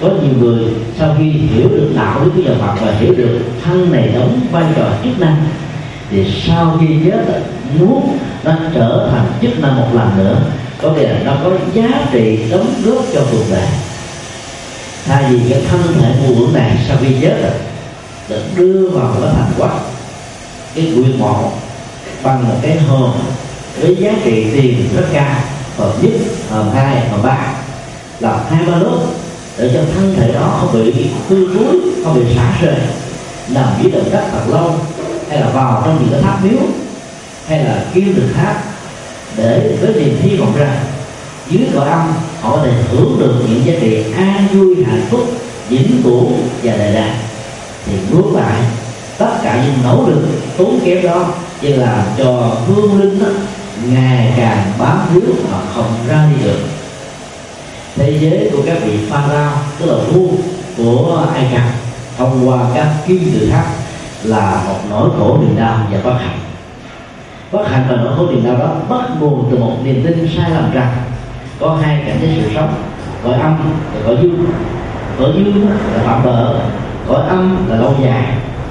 có nhiều người sau khi hiểu được đạo đức của nhà Phật và hiểu được thân này đóng vai trò chức năng thì sau khi chết muốn nó trở thành chức năng một lần nữa. Có nghĩa là nó có giá trị đóng góp cho cuộc đời. Thay vì cái thân thể mù này sau khi chết được đưa vào cái thành quách cái quyện mộ bằng một cái hòm với giá trị tiền rất cao. Hòm nhất hòm hai hòm ba. Là hai ba lớp để cho thân thể đó không bị hư thối, không bị xả rời. Nằm dưới lòng đất thật lâu, hay là vào trong những cái tháp miếu hay là kim được tháp để với niềm hy vọng rằng dưới cõi âm họ có thể hưởng được những giá trị an vui hạnh phúc vĩnh cửu và đại đạt thì ngược lại tất cả những nỗ lực tốn kém đó chỉ làm cho hương linh đó, ngày càng bám víu mà không ra đi được. Thế giới của các vị pharaoh tức là vua của ai cập thông qua các kim tự tháp là một nỗi khổ niềm đau và bất hạnh bất hạnh và nỗi khổ niềm đau đó bắt nguồn từ một niềm tin sai lầm rằng có hai cảnh giới sự sống cõi âm và cõi dương. Cõi dương là tạm bỡ cõi âm là lâu dài.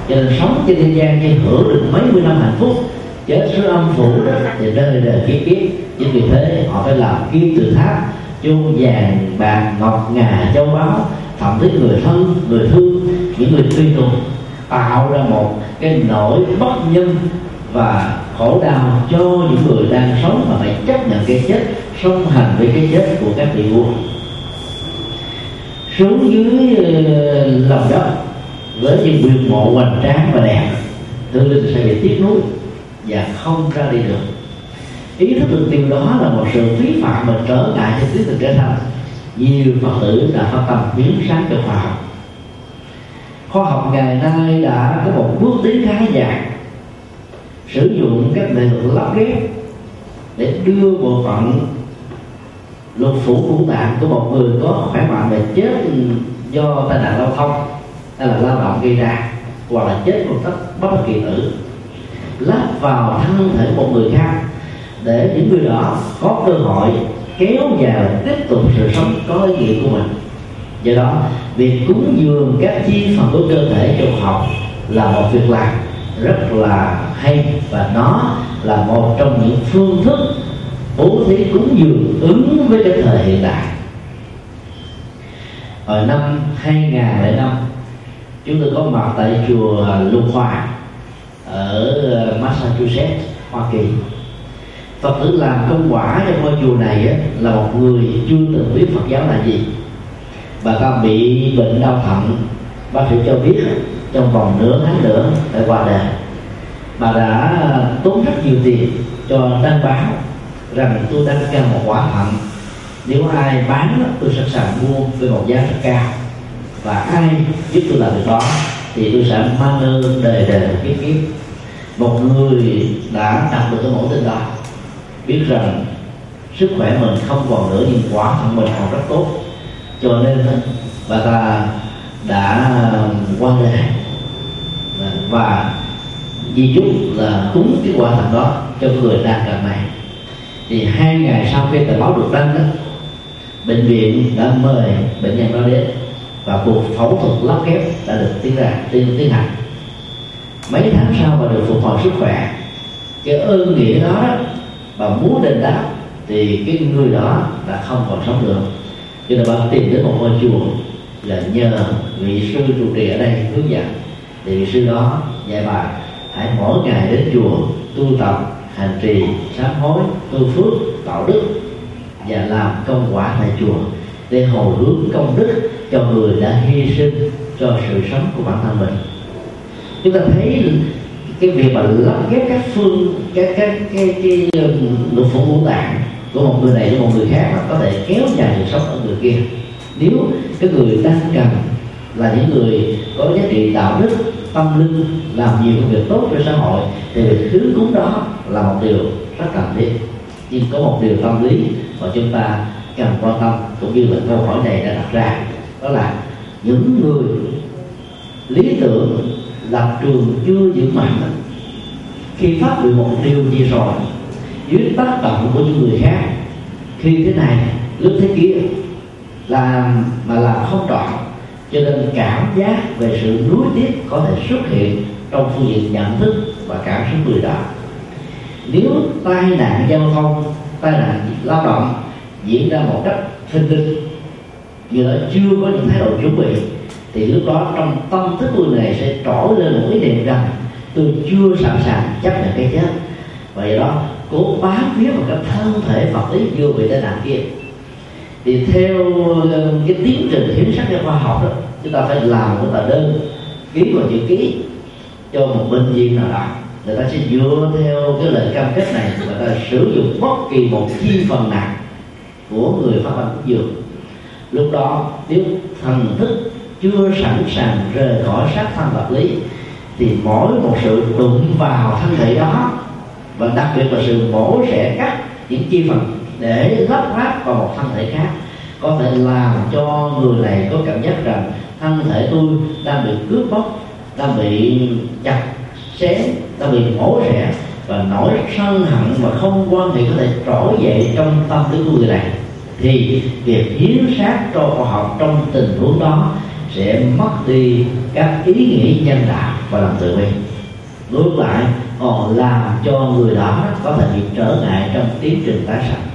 Cho nên sống trên thế gian như hưởng được mấy mươi năm hạnh phúc, chết xuống âm phủ thì đời đời kiếp kiếp. Chính vì thế họ phải làm kim tự tháp, chuông vàng, bạc, ngọc, ngà, châu báu, thậm chí người thân, người thương, những người tùy tùng, tạo ra một cái nỗi bất nhân và khổ đau cho những người đang sống mà phải chấp nhận cái chết, song hành với cái chết của các vị vua. Xuống dưới ờ, lòng đất, với những quyền mộ hoành tráng và đẹp tự linh sẽ bị tiếc nuối và không ra đi được. Ý thức được điều đó là một sự phí phạm và trở ngại cho tiến trình trở thành. Nhiều phật tử đã phát tâm biến sáng cho khoa học khoa học ngày nay đã có một bước tiến khá dài sử dụng các lực lượng lắp ghép để đưa bộ phận lục phủ ngũ tạng của một người có khỏe mạnh và chết do tai nạn giao thông hay là lao động gây ra, hoặc là chết một cách bất kỳ tử. Lắp vào thân thể một người khác để những người đó có cơ hội kéo dài tiếp tục sự sống có ý nghĩa của mình. Do đó, việc cúng dường các chi phần của cơ thể cho học là một việc làm rất là hay và nó là một trong những phương thức bố thí cúng dường ứng với cái thời hiện đại. Ở năm 2005 chúng tôi có mặt tại chùa Lục Hòa ở Massachusetts Hoa Kỳ. Phật tử làm công quả cho ngôi chùa này á, là một người chưa từng biết Phật giáo là gì. Bà ta bị bệnh đau thận bác sĩ cho biết trong vòng nửa tháng nữa phải qua đời. Bà đã ờ, tốn rất nhiều tiền cho đăng báo rằng tôi đang cần một quả hạnh. Nếu ai bán tôi sẵn sàng mua với một giá rất cao. Và ai giúp tôi làm việc đó, thì tôi sẽ mang ơn đời đời kiếp kiếp. Một người đã đạt được cái mẫu tin đó, biết rằng sức khỏe mình không còn nữa nhưng quả thận mình còn rất tốt. Cho nên, bà ta đã ờ, qua đời và di chúc là cúng cái quả thành đó cho người đang cần này thì hai ngày sau khi tờ báo được đăng đó bệnh viện đã mời bệnh nhân đó đến và cuộc phẫu thuật lắp ghép đã được tiến ra tiến, tiến hành. Mấy tháng sau và được phục hồi sức khỏe cái ơn nghĩa đó, đó và muốn đền đáp thì cái người đó đã không còn sống được cho nên bạn tìm đến một ngôi chùa là nhờ vị sư trụ trì ở đây hướng dẫn thì vị sư đó dạy bà hãy mỗi ngày đến chùa tu tập hành trì sám hối tu phước tạo đức và làm công quả tại chùa để hồi hướng công đức cho người đã hy sinh cho sự sống của bản thân mình. Chúng ta thấy cái việc mà lắp ghép các phương các các cái cái, cái luật phủ ngũ tạng của một người này với một người khác mà có thể kéo dài sự sống ở người kia. Nếu cái người đang cần là những người có giá trị đạo đức tâm linh, làm nhiều công việc tốt cho xã hội, thì việc thứ cúng đó là một điều rất cần thiết. Nhưng có một điều tâm lý mà chúng ta cần quan tâm, cũng như là câu hỏi này đã đặt ra, đó là những người lý tưởng lập trường chưa vững mạnh, khi phát biểu một điều gì rồi, dưới tác động của những người khác, khi thế này, lúc thế kia, làm mà làm không trọn cho nên cảm giác về sự nuối tiếc có thể xuất hiện trong phương diện nhận thức và cảm xúc người đó nếu tai nạn giao thông, tai nạn lao động diễn ra một cách thình lình, như đó chưa có những thái độ chuẩn bị, thì lúc đó trong tâm thức của người này sẽ trỗi lên một ý niệm rằng, tôi chưa sẵn sàng chấp nhận cái chết. Vậy đó, cố bám víu vào cái thân thể vật lý vô bị tai nạn kia thì theo ờ, cái tiến trình hiến sắc khoa học đó, chúng ta phải làm một tờ đơn ký vào chữ ký cho một bệnh viện nào đó. Người ta sẽ dựa theo cái lệnh cam kết này người ta sử dụng bất kỳ một chi phần nào của người phát âm dược. Lúc đó, nếu thần thức chưa sẵn sàng rời khỏi sát thân vật lý, thì mỗi một sự đụng vào thân thể đó, và đặc biệt là sự mổ rẻ cắt những chi phần để lắp ráp vào một thân thể khác. Có thể làm cho người này có cảm giác rằng thân thể tôi đang bị cướp bóc, đang bị chặt xé, đang bị mổ rẻ và nỗi sân hận mà không quan hệ có thể trỗi dậy trong tâm thức của người này. Thì việc hiến sát cho khoa học trong tình huống đó sẽ mất đi các ý nghĩa nhân đạo và lòng từ bi ngược lại còn làm cho người đó có thể bị trở ngại trong tiến trình tái sanh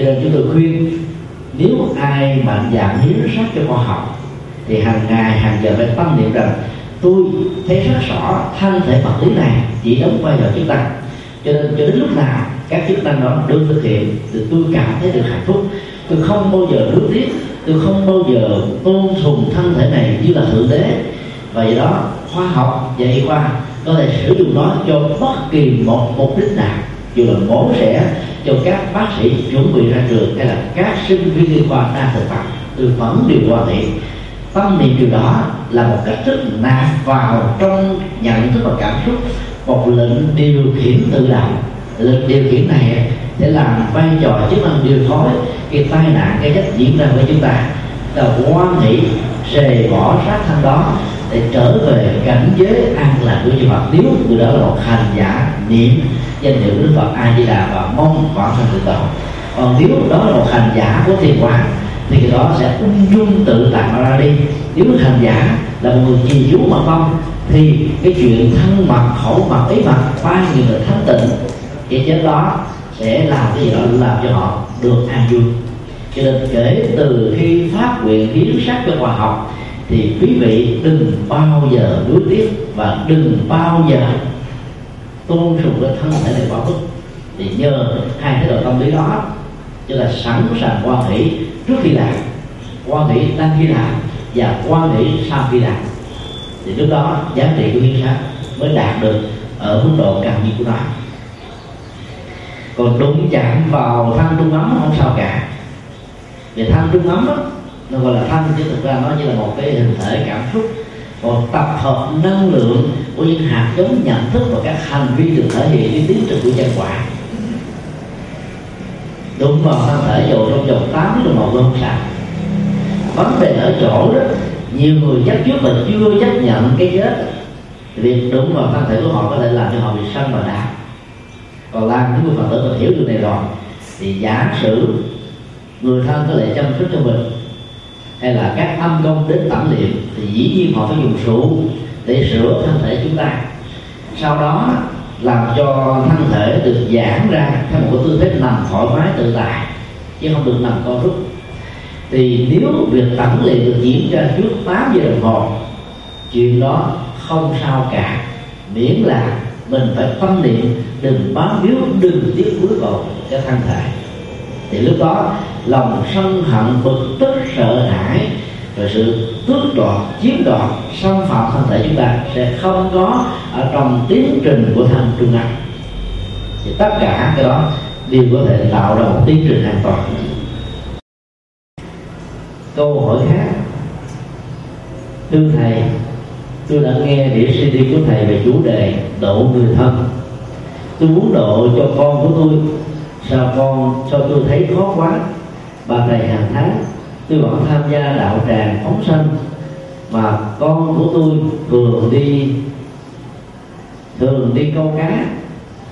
cho nên chúng tôi khuyên, nếu ai mạnh dạn hiến sát cho khoa học, thì hàng ngày, hàng giờ phải tâm niệm rằng, tôi thấy rất rõ thân thể vật lý này chỉ đóng vai trò chức năng. Cho nên, cho đến lúc nào các chức năng đó được thực hiện, thì tôi cảm thấy được hạnh phúc. Tôi không bao giờ nuối tiếc, tôi không bao giờ tôn sùng thân thể này như là thượng đế. Vậy đó, khoa học dạy khoa có thể sử dụng nó cho bất kỳ một mục đích nào, dù là mổ xẻ cho các bác sĩ chuẩn bị ra trường hay là các sinh viên liên quan đang thực tập tôi vẫn điều quan niệm tâm niệm điều đó là một cách thức nạp vào trong nhận thức và cảm xúc. Một lệnh điều khiển tự động lệnh điều khiển này sẽ làm vai trò chức năng điều phối cái tai nạn, cái chất diễn ra với chúng ta. Là quan nghĩ rề bỏ sát thân đó để trở về cảnh giới an lạc của chư Phật nếu người đó là một hành giả niệm danh hiệu Đức Phật A Di Đà và mong bản thành tự độ còn nếu đó là một hành giả của thiền quán thì cái đó sẽ ung dung tự tại ra đi. Nếu hành giả là một người trì chú mà không thì cái chuyện thân mặt khẩu mặt ý mặt ba người là thanh tịnh. Cái chết đó sẽ làm cái gì đó? Làm cho họ được an vui. Cho nên kể từ khi phát nguyện hiến sắc cho khoa học, thì quý vị đừng bao giờ nuối tiếc và đừng bao giờ tôn sùng cái thân thể này quá mức, thì nhờ hai thái độ tâm lý đó tức là sẵn sàng quan hỷ trước khi làm quan hỷ đang khi làm và quan hỷ sau khi làm thì lúc đó giá trị của hiến sát mới đạt được ở mức độ cao nhất của nó còn đụng chạm vào thân trung ấm, không sao cả. Vì thân trung ấm đó nó gọi là thân chứ thực ra nó chỉ là một cái hình thể cảm xúc còn tập hợp năng lượng của những hạt giống, nhận thức và các hành vi được thể hiện cái tiến trình của nhân quả. Đúng vào thân thể dù trong vòng 8 đồng hồ không sao vấn đề ở chỗ đó, nhiều người chấp trước mà chưa chấp nhận cái chết. Việc đúng vào thân thể của họ có thể làm cho họ bị sân và đau còn làm những người phật tử mà hiểu điều này rồi, thì giả sử người thân có thể chăm sóc cho mình hay là các âm công đến tẩm liệm thì dĩ nhiên họ phải dùng rượu để sửa thân thể chúng ta. Sau đó làm cho thân thể được giãn ra theo một cái tư thế nằm thoải mái tự tại, chứ không được nằm co rút. Thì nếu việc tẩm liệm được diễn ra trước 8 giờ đồng hồ, chuyện đó không sao cả. Miễn là mình phải tâm niệm, đừng bám víu, đừng tiếc cuối vào cái thân thể. Thì lúc đó lòng sân hận bực tức sợ hãi và sự tước đoạt, chiếm đoạt xâm phạm thân thể chúng ta sẽ không có ở trong tiến trình của thân trung ân thì tất cả cái đó đều có thể tạo ra một tiến trình an toàn. Câu hỏi khác. Thưa thầy, tôi đã nghe đĩa CD của thầy về chủ đề độ người thân. Tôi muốn độ cho con của tôi, sao con, sao tôi thấy khó quá? Bà thầy hàng tháng tôi vẫn tham gia đạo tràng phóng sanh mà con của tôi thường đi thường đi câu cá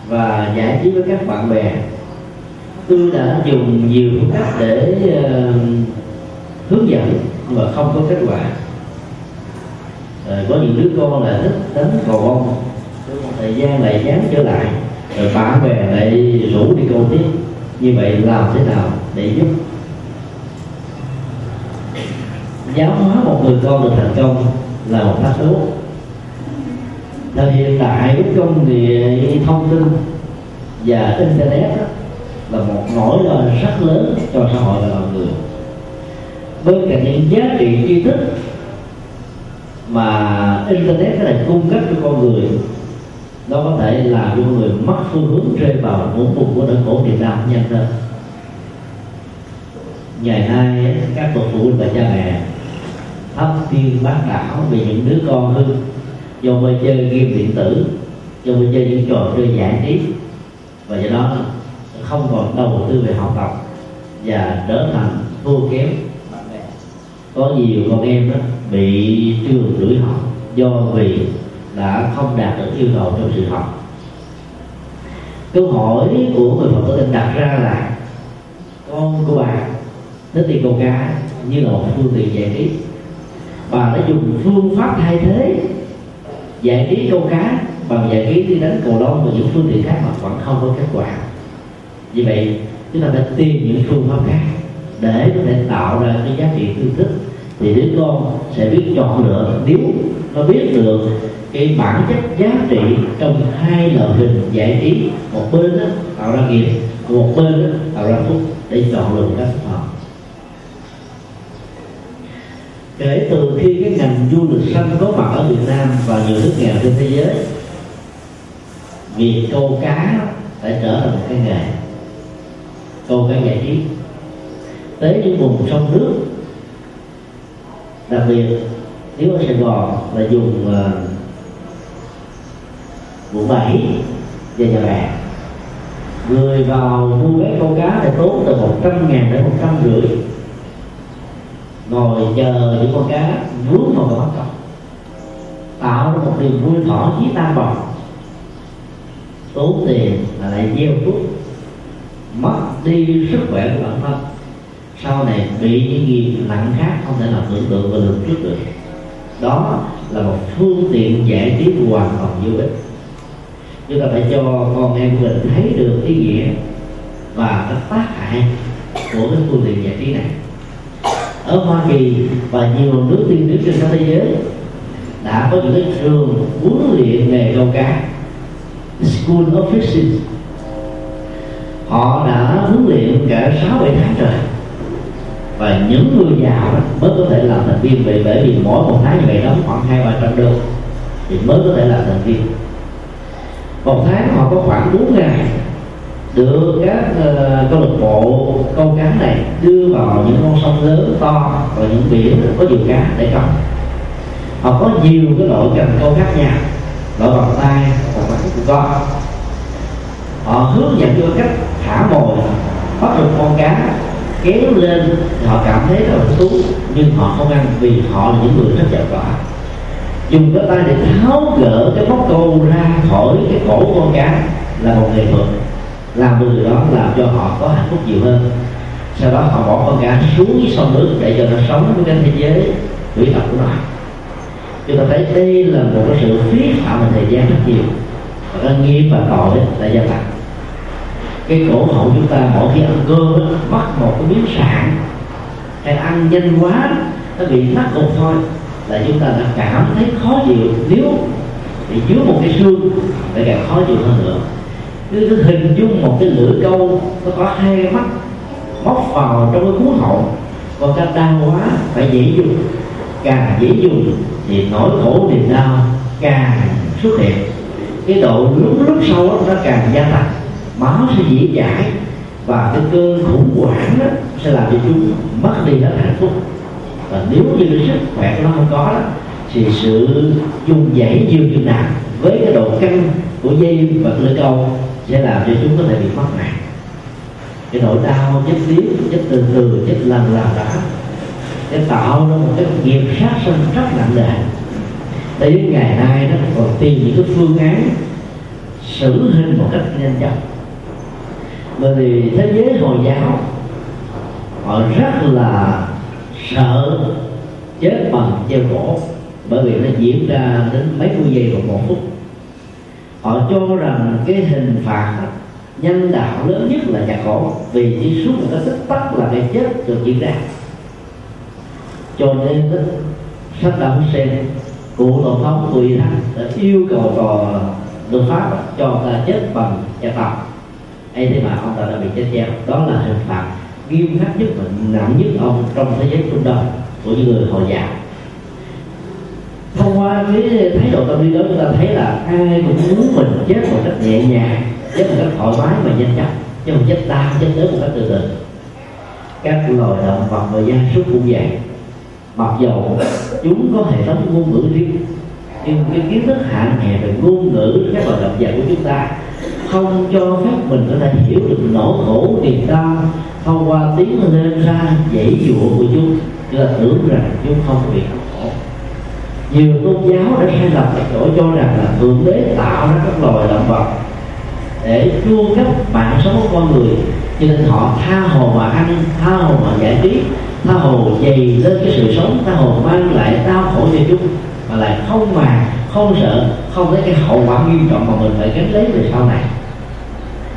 và giải trí với các bạn bè. Tôi đã dùng nhiều phương cách để uh, hướng dẫn mà không có kết quả. Rồi có những đứa con là thích đánh cầu bông thời gian lại dán trở lại rồi bạn bè lại rủ đi câu tiếp. Như vậy làm thế nào để giúp giáo hóa một người con được thành công là một thách đố. Thời hiện đại, với công nghệ thông tin và internet đó, là một nỗi lo rất lớn cho xã hội và loài người. Bên cạnh những giá trị tri thức mà internet có thể cung cấp cho con người nó có thể làm cho người mất phương hướng rơi vào ngũ vùng của nỗi khổ niềm đau nhanh hơn ngày nay các bậc phụ huynh và cha mẹ thấp tiên bác đảo về những đứa con hư. Do mê chơi game điện tử do mê chơi những trò chơi giải trí. Và do đó không còn đầu tư về học tập và trở thành thua kém. Có nhiều con em đó bị trường đuổi học do vì đã không đạt được yêu cầu trong sự học. Câu hỏi của người phật tử đặt ra là, con của bạn thích đi câu cá như là một phương tiện giải trí bà đã dùng phương pháp thay thế giải trí câu cá bằng giải trí đi đánh cầu lông và những phương tiện khác mà vẫn không có kết quả. Vì vậy chúng ta phải tìm những phương pháp khác để có thể tạo ra cái giá trị tương thích. Thì đứa con sẽ biết chọn lựa nếu nó biết được cái bản chất giá trị trong hai loại hình giải trí một bên đó, tạo ra nghiệp một bên đó, tạo ra phúc để chọn lựa các phật kể từ khi cái ngành du lịch xanh có mặt ở Việt Nam và nhiều nước nghèo trên thế giới việc câu cá đã trở thành một cái nghề câu cá giải trí. Tới những vùng sông nước đặc biệt nếu ở sài gòn là dùng uh, ờ, quận bảy và nhà bè. Người vào mua vé câu cá thì tốn từ một trăm ngàn đến một trăm rưỡi ngồi chờ những con cá vướng vào cái bắt cầu tạo ra một niềm vui thỏa chí tan bọc tốn tiền là lại gieo thuốc mất đi sức khỏe của bản thân. Sau này bị những nghiệp nặng khác không thể nào tưởng tượng và lường trước được. Đó là một phương tiện giải trí hoàn toàn vô ích. Chúng ta phải cho con em mình thấy được ý nghĩa và cái tác hại của cái phương tiện giải trí này ở Hoa Kỳ và nhiều nước tiên tiến trên khắp thế giới đã có những cái trường huấn luyện nghề câu cá School of Fishing họ đã huấn luyện cả sáu bảy tháng rồi và những người giàu mới có thể làm thành viên. Vì bởi vì mỗi một tháng như vậy đóng khoảng hai ba trăm đô thì mới có thể làm thành viên. Một tháng họ có khoảng 4 ngày được các uh, câu lạc bộ câu cá này đưa vào những con sông lớn to và những biển có nhiều cá để câu họ có nhiều cái loại cần câu khác nhau loại bằng tay và bằng cũng có họ hướng dẫn cho cách thả mồi bắt được con cá kéo lên họ cảm thấy rất là thú nhưng họ không ăn vì họ là những người rất giàu có. Dùng cái tay để tháo gỡ cái móc câu ra khỏi cái cổ con cá là một nghệ thuật làm được điều đó làm cho họ có hạnh phúc nhiều hơn. Sau đó họ bỏ con cá xuống dưới sông nước để cho nó sống với cái thế giới quỷ tộc của nó. Chúng ta thấy đây là một cái sự phí phạm về thời gian rất nhiều và cái nghiệp và tội là gia tăng. Cái cổ họng chúng ta mỗi khi ăn cơm đó, bắt một cái miếng sạn hay ăn nhanh quá nó bị mắc cục thôi là chúng ta đã cảm thấy khó chịu. Nếu bị dưới một cái xương lại càng khó chịu hơn nữa cứ, cứ hình dung một cái lưỡi câu nó có hai mắt móc vào trong cái cuốn họng còn càng đau quá phải dễ dùng. Càng dễ dùng thì nỗi khổ niềm đau càng xuất hiện. Cái độ lúc lúc sâu đó, nó càng gia tăng. Máu sẽ dễ dãi và cái cơn khủng hoảng đó sẽ làm cho chúng mất đi hết hạnh phúc. Và nếu như sức khỏe nó không có đó thì sự dùng dãy nhiều như nào với cái độ căng của dây và lưỡi câu sẽ làm cho chúng có thể bị mất mạng cái nỗi đau chết liếm chết từ từ chết lần lần đã. Để tạo ra một cái nghiệp sát sanh rất nặng nề. Đến ngày nay nó còn tìm những cái phương án xử hình một cách nhanh chóng. Bởi vì thế giới hồi giáo, họ rất là sợ chết bằng treo cổ. Bởi vì nó diễn ra đến mấy mươi giây và một phút họ cho rằng cái hình phạt nhân đạo lớn nhất là chặt cổ vì chỉ suốt người ta tích tắc là cái chết được diễn ra cho nên sách đạo sen, cụ tổng thống của thánh đã yêu cầu tòa luật pháp cho ta chết bằng chặt đầu ấy thế mà ông ta đã bị chết treo đó là hình phạt nghiêm khắc nhất và nặng nhất ông trong thế giới trung đông của những người hồi giáo thông qua cái thái độ tâm lý đó, chúng ta thấy là ai cũng muốn mình chết một cách nhẹ nhàng, chết một cách thoải mái và nhanh chóng. Chứ không chết đau, chết tới một cách từ từ. Các loài động vật và gia súc cũng vậy. Mặc dầu chúng có hệ thống ngôn ngữ riêng, nhưng cái kiến thức hạn hẹp về ngôn ngữ các loài động vật của chúng ta không cho phép mình có thể hiểu được nỗi khổ niềm đau. Thông qua tiếng lên ra, dãy dụa của chúng chúng ta tưởng rằng chúng không bị nhiều tôn giáo đã sai lầm ở chỗ cho rằng là thượng đế tạo ra các loài động vật để chu cấp mạng sống của con người. Cho nên họ tha hồ mà ăn, tha hồ mà giải trí, tha hồ dày lên cái sự sống, tha hồ mang lại đau khổ cho chúng, mà lại không mà không sợ, không thấy cái hậu quả nghiêm trọng mà mình phải gánh lấy về sau này.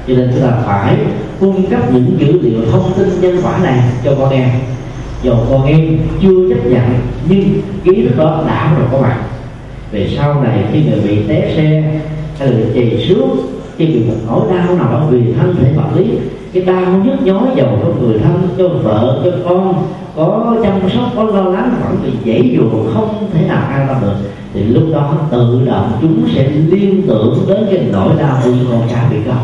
Cho nên chúng ta phải cung cấp những dữ liệu thông tin nhân quả này cho con em dù con em chưa chấp nhận, nhưng kiến thức đó đã rồi có mặt về sau này khi người bị té xe hay là chày xước, khi bị một nỗi đau nào đó vì thân thể vật lý. Cái đau nhức nhói dầu cho người thân, cho vợ, cho con, có chăm sóc, có lo lắng, vẫn bị dễ dùa không thể nào an tâm được. Thì lúc đó tự động chúng sẽ liên tưởng đến cái nỗi đau của con cha bị con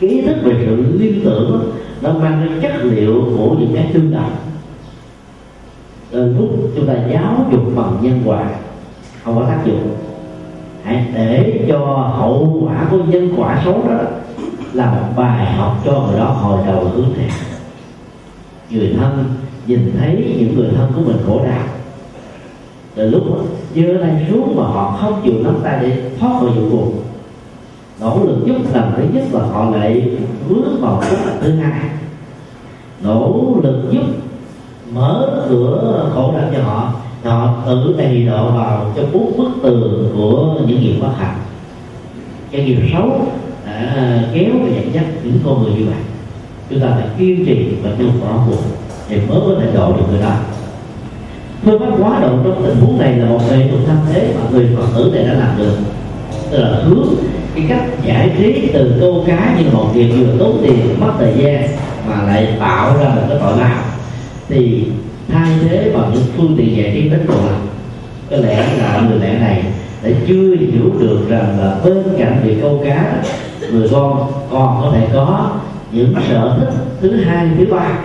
cái ý thức về sự liên tưởng nó mang cái chất liệu của những cái tương đồng. Đôi lúc chúng ta giáo dục bằng nhân quả, không có tác dụng. Hãy để cho hậu quả của nhân quả xấu đó là một bài học cho người đó hồi đầu hướng thiện người thân nhìn thấy những người thân của mình khổ đau. Từ lúc giơ tay xuống mà họ không chịu nắm tay để thoát khỏi vụ buồn nỗ lực giúp lần thứ nhất và họ lại bước vào bước lần thứ hai. Nỗ lực giúp mở cửa khổ đau cho họ họ tự đầy độ vào cho bốn bức tường của những nghiệp bất hạnh. Cái nghiệp xấu đã kéo và dẫn dắt những con người như vậy. Chúng ta phải kiên trì và tu bỏ buộc thì mới có thể độ được người đó. Phương pháp quá độ trong tình huống này là một nghệ thuật tham thế mà người phật tử này đã làm được. Tức là hướng cái cách giải trí từ câu cá như một việc vừa tốn tiền, mất thời gian, mà lại tạo ra một cái tội lao thì thay thế bằng những phương tiện giải trí đến cùng có lẽ là người mẹ này đã chưa hiểu được rằng là bên cạnh việc câu cá, người con, còn có thể có những sở thích thứ hai, thứ ba.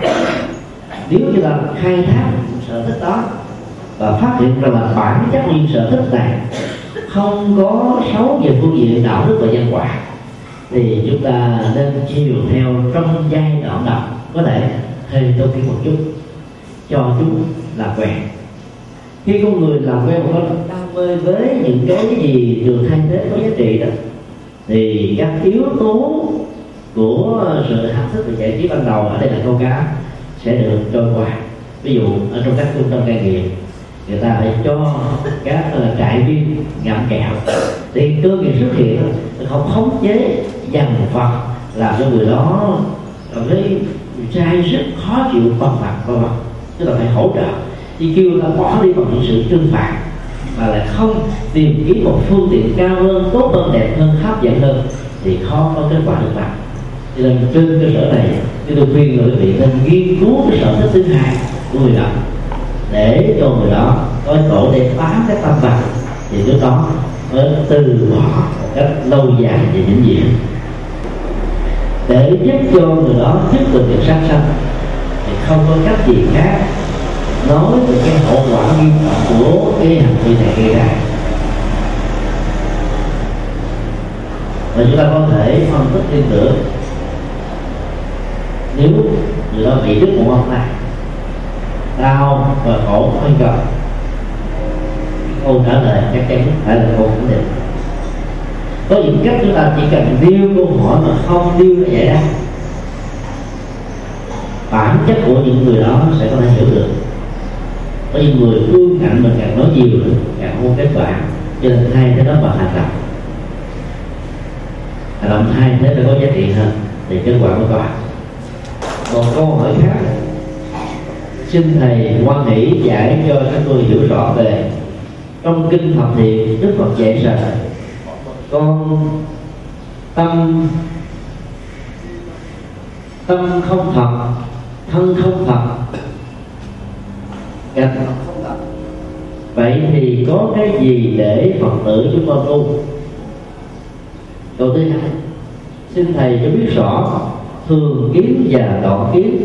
Nếu như là khai thác sở thích đó và phát hiện ra là bản chất những sở thích này không có xấu về phương diện đạo đức và nhân quả thì chúng ta nên chiều theo trong giai đoạn đầu, có thể hơi đôi khi một chút cho chúng là quen. Khi con người làm quen một cách đam mê với những cái gì được thay thế có giá trị đó, thì các yếu tố của sự học thức và giải trí ban đầu ở đây là câu cá sẽ được trôi qua. Ví dụ, ở trong các trung tâm cai nghiện người ta phải cho các uh, trại viên ngậm kẹo. Thì cơ nghiệp xuất hiện không khống chế dằn phật làm cho người đó cảm thấy sai rất khó chịu bằng mặt vân vân tức là phải hỗ trợ. Thì kêu ta bỏ đi bằng những sự trừng phạt mà lại không tìm kiếm một phương tiện cao hơn tốt hơn đẹp hơn hấp dẫn hơn thì khó có kết quả được bằng. Cho nên trên cơ sở này tôi khuyên người vị nên nghiên cứu cái sở thích thứ hai của người đọc để cho người đó có chỗ để phá cái tâm bằng thì lúc đó mới từ bỏ một cách lâu dài và vĩnh viễn. Để giúp cho người đó tiếp tục được sát sanh, thì không có cách gì khác. Nói về cái hậu quả nghiêm trọng của cái hành vi này gây ra. Và chúng ta có thể phân tích thêm nữa. Nếu người đó bị đứt một ông này đau và khổ không gặp. Câu trả lời chắc chắn phải là câu khẳng định có những cách chúng ta chỉ cần nêu câu hỏi mà không nêu là giải đáp bản chất của những người đó sẽ có thể hiểu được. Có những người ương ngạnh mình càng nói nhiều càng không kết quả. Cho nên hai thế đó bằng hành động. Hành động hai thế phải có giá trị hơn, thì kết quả mới có. Một câu hỏi khác xin thầy quan nghĩ giải cho chúng tôi hiểu rõ về trong kinh thập thiện đức phật dạy rằng, con tâm tâm không thật, thân không thật gạch không thật. Vậy thì có cái gì để phật tử chúng con tu? Câu thứ hai, xin thầy cho biết rõ, thường kiến và đoạn kiến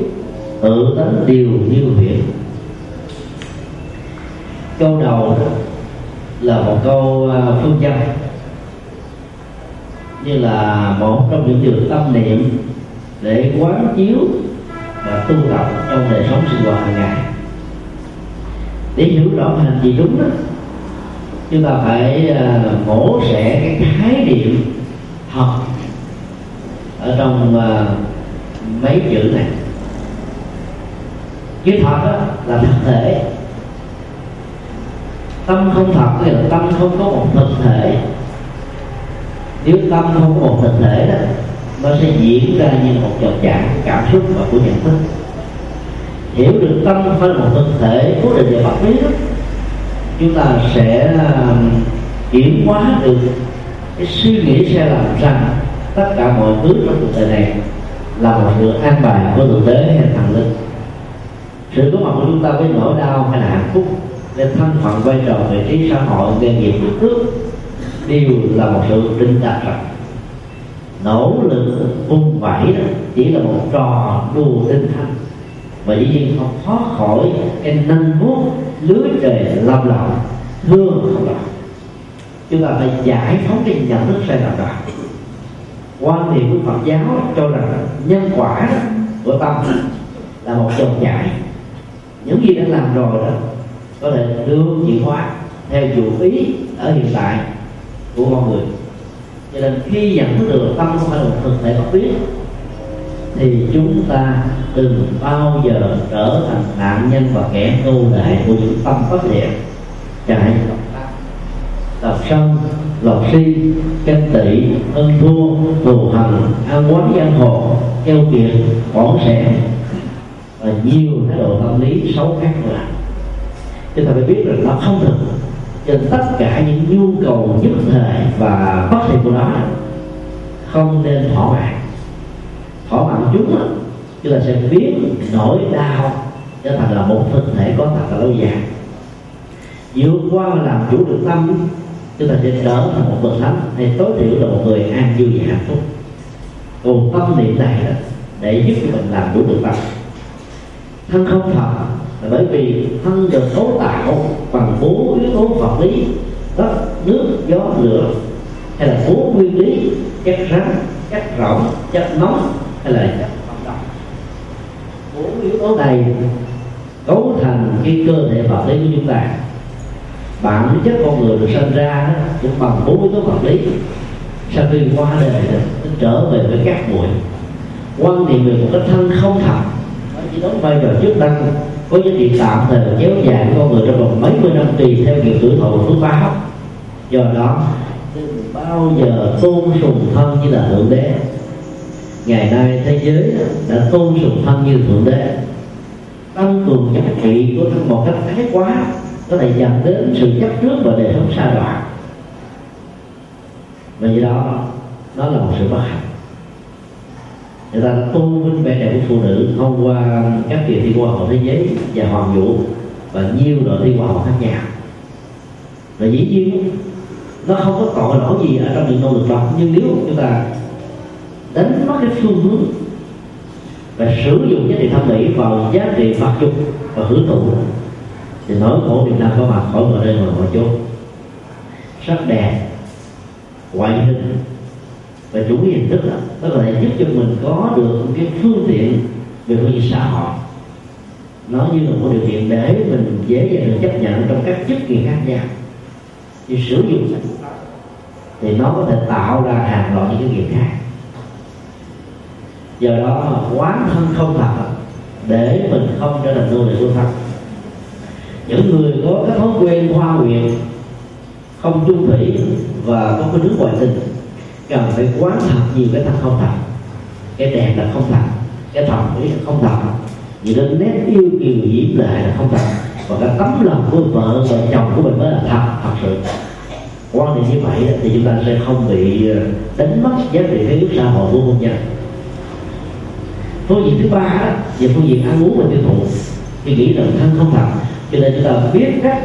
tự tánh điều như việc câu đầu là một câu à, phương châm như là một trong những điều tâm niệm để quán chiếu và tu tập trong đời sống sinh hoạt hàng ngày. Để hiểu rõ hành gì đúng đó chúng ta phải uh, mổ xẻ cái khái niệm học ở trong uh, mấy chữ này chữ thật đó là thực thể. Tâm không thật nghĩa là tâm không có một thực thể. Nếu tâm không có một thực thể đó, nó sẽ diễn ra như một trò trạng cảm xúc và của nhận thức. Hiểu được tâm phải là một thực thể cố định về vật lý đó, chúng ta sẽ um, chuyển hóa được cái suy nghĩ sai lầm rằng tất cả mọi thứ trong cuộc đời này là một sự an bài của thượng đế hay thần linh sự có mặt của chúng ta với nỗi đau hay là hạnh phúc lên thân phận vai trò vị trí xã hội nghề nghiệp đất nước đều là một sự định đạt rằng nỗ lực vung vẩy đó chỉ là một trò đùa tinh thần, và dĩ nhiên không thoát khỏi cái nâng vuốt lưới trời lâm lòng thương không lòng chúng ta phải giải phóng cái nhận thức sai lầm đó. Quan niệm của Phật giáo cho rằng nhân quả của tâm là một dòng chảy những gì đã làm rồi đó, có thể đưa chuyển hóa theo chủ ý ở hiện tại của con người. Cho nên khi nhận thức được tâm không phải là một thực thể bất biến thì chúng ta đừng bao giờ trở thành nạn nhân và kẻ nô lệ của những tâm bất thiện. Chạy tập sân lọc si, ganh tị ân thua, thù hằn ăn quán giang hồ keo kiệt, bỏ sẻ và nhiều thái độ tâm lý xấu khác nữa. Chúng ta phải biết rằng nó không thực trên tất cả những nhu cầu nhất thời và bất thiện của nó. Không nên thỏa mãn. Thỏa mãn chúng đó, chúng ta sẽ biến nỗi đau trở thành là một thực thể có thật là lâu dài. Vượt qua và làm chủ được tâm chúng ta sẽ trở thành một bậc thánh hay tối thiểu là một người an vui và hạnh phúc. Cùng tâm niệm này đó để giúp cho mình làm chủ được tâm thân không thật là bởi vì thân được cấu tạo bằng bốn yếu tố vật lý đất nước gió lửa. Hay là bốn nguyên lý chất rắn chất rỗng chất nóng hay là chất vận động bốn yếu tố này cấu thành cái cơ thể vật lý của chúng ta. Bản chất con người được sinh ra cũng bằng bốn yếu tố vật lý. Sau khi qua đời đó, nó trở về với các bụi quan niệm về một cái thân không thật chỉ đóng vai trò trước đây có giá trị tạm thời kéo dài con người trong vòng mấy mươi năm tùy theo nghiệp tuổi thọ phước báo do đó đừng bao giờ tôn sùng thân như là thượng đế? Ngày nay thế giới đã tôn sùng thân như thượng đế. Tăng cường giá trị của thân một cách thái quá, có thể dẫn đến sự chấp trước và đời sống xa đoạn. Vì do đó nó là một sự bất hạnh người ta tôn vinh vẻ đẹp của phụ nữ thông qua các kỳ thi hoa hậu thế giới và hoàng vũ và nhiều đội thi hoa hậu khác nhau. Và dĩ nhiên, nó không có tội lỗi gì ở trong những nỗ lực đó. Nhưng nếu chúng ta đánh mất cái phương hướng và sử dụng giá trị thẩm mỹ vào giá trị vật dục và hưởng thụ, thì nỗi khổ Việt Nam có mặt khỏi mọi nơi mọi chỗ sắc đẹp, ngoại hình và chủ nghĩa hình thức đó, nó có thể giúp cho mình có được cái phương tiện về phương diện xã hội. Nó như là một điều kiện để mình dễ dàng được chấp nhận trong các chức kỳ khác nhau. Thì sử dụng thì nó có thể tạo ra hàng loạt những cái nghiệp khác. Do đó, quán thân không thật để mình không trở thành nô lệ của thân những người có cái thói quen hoa nguyện không chung thủy và không có nước ngoại tình cần phải quán thật nhiều cái thật không thật. Cái đẹp là không thật, cái thẩm mỹ là không thật. Những cái nét yêu kiều diễm lệ là không thật. Và cái tấm lòng của vợ và chồng của mình mới là thật thật sự. Quan niệm như vậy thì chúng ta sẽ không bị ờ, đánh mất giá trị cái xã hội của hôn nhân. Phương diện thứ ba về phương diện ăn uống và tiêu thụ. Thì nghĩ rằng thân không thật, cho nên chúng ta biết cách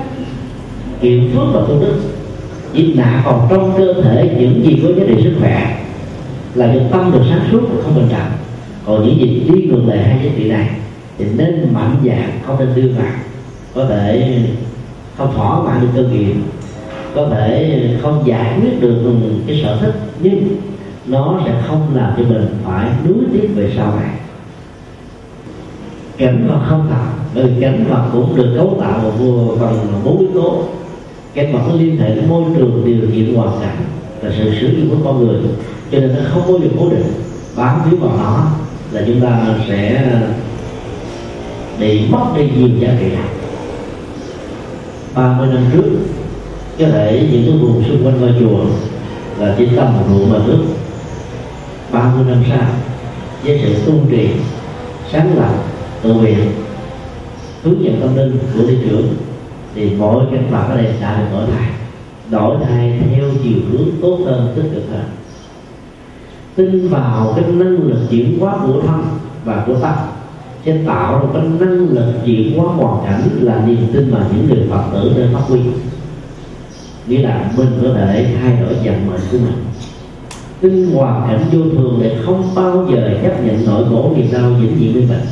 kiểm phước và tu đức chỉ nạp vào trong cơ thể những gì có giá trị sức khỏe là được tâm được sáng suốt và không bình trọng còn những gì đi ngược lại hai giá trị này thì nên mạnh dạng không nên đưa vào. Có thể không thỏa mãn được cơ nghiệp, có thể không giải quyết được cái sở thích, nhưng nó sẽ không làm cho mình phải nuối tiếc về sau này. Cảnh vật không tạo bởi cảnh vật cũng được cấu tạo bằng bốn yếu tố cái vật nó liên hệ đến môi trường điều kiện hoàn cảnh là sự sử dụng của con người. Cho nên nó không có giờ cố định. Bám víu vào nó là chúng ta sẽ bị mất đi nhiều giá trị này. 30 năm trước, có thể những cái vùng xung quanh ngôi chùa là chỉ tầm một ruộng mà nước. 30 năm sau, với sự tu trì sáng lập tự nguyện, hướng dẫn tâm linh của thị trưởng thì mỗi cái Phật ở đây đã được đổi thay. Đổi thay theo chiều hướng tốt hơn, tích cực hơn. Tin vào cái năng lực chuyển hóa của thân và của tâm. Sẽ tạo ra cái năng lực chuyển hóa hoàn cảnh là niềm tin mà những người phật tử nên phát huy nghĩa là mình có thể thay đổi vận mệnh của mình. Tin hoàn cảnh vô thường để không bao giờ chấp nhận nỗi khổ niềm đau vĩnh viễn với mình.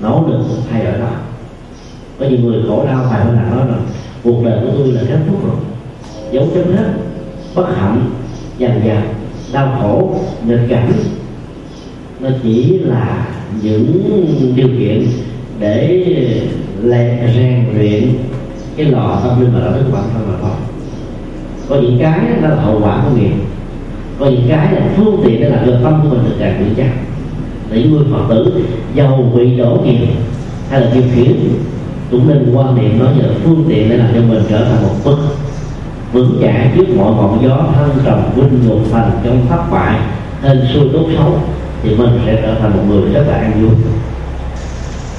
Nỗ lực thay đổi đó có nhiều người khổ đau phải nặng nói rồi cuộc đời của tôi là kết thúc rồi. Dấu chấm hết, bất hạnh dần dần đau khổ, nghịch cảnh. Nó chỉ là những điều kiện để rèn luyện cái lò tâm linh và đạo đức của bản thân mà thôi. Có những cái đó là hậu quả của nghiệp. Có những cái là phương tiện để làm cho tâm của mình được càng vững chắc. Để những người phật tử giàu bị đổ nghiệp hay là điều khiển cũng nên quan niệm nó như là phương tiện để làm cho mình trở thành một bức vững chãi trước mọi ngọn gió thân trầm vinh nhục thành trong thất bại. Hên xui tốt xấu thì mình sẽ trở thành một người rất là an vui.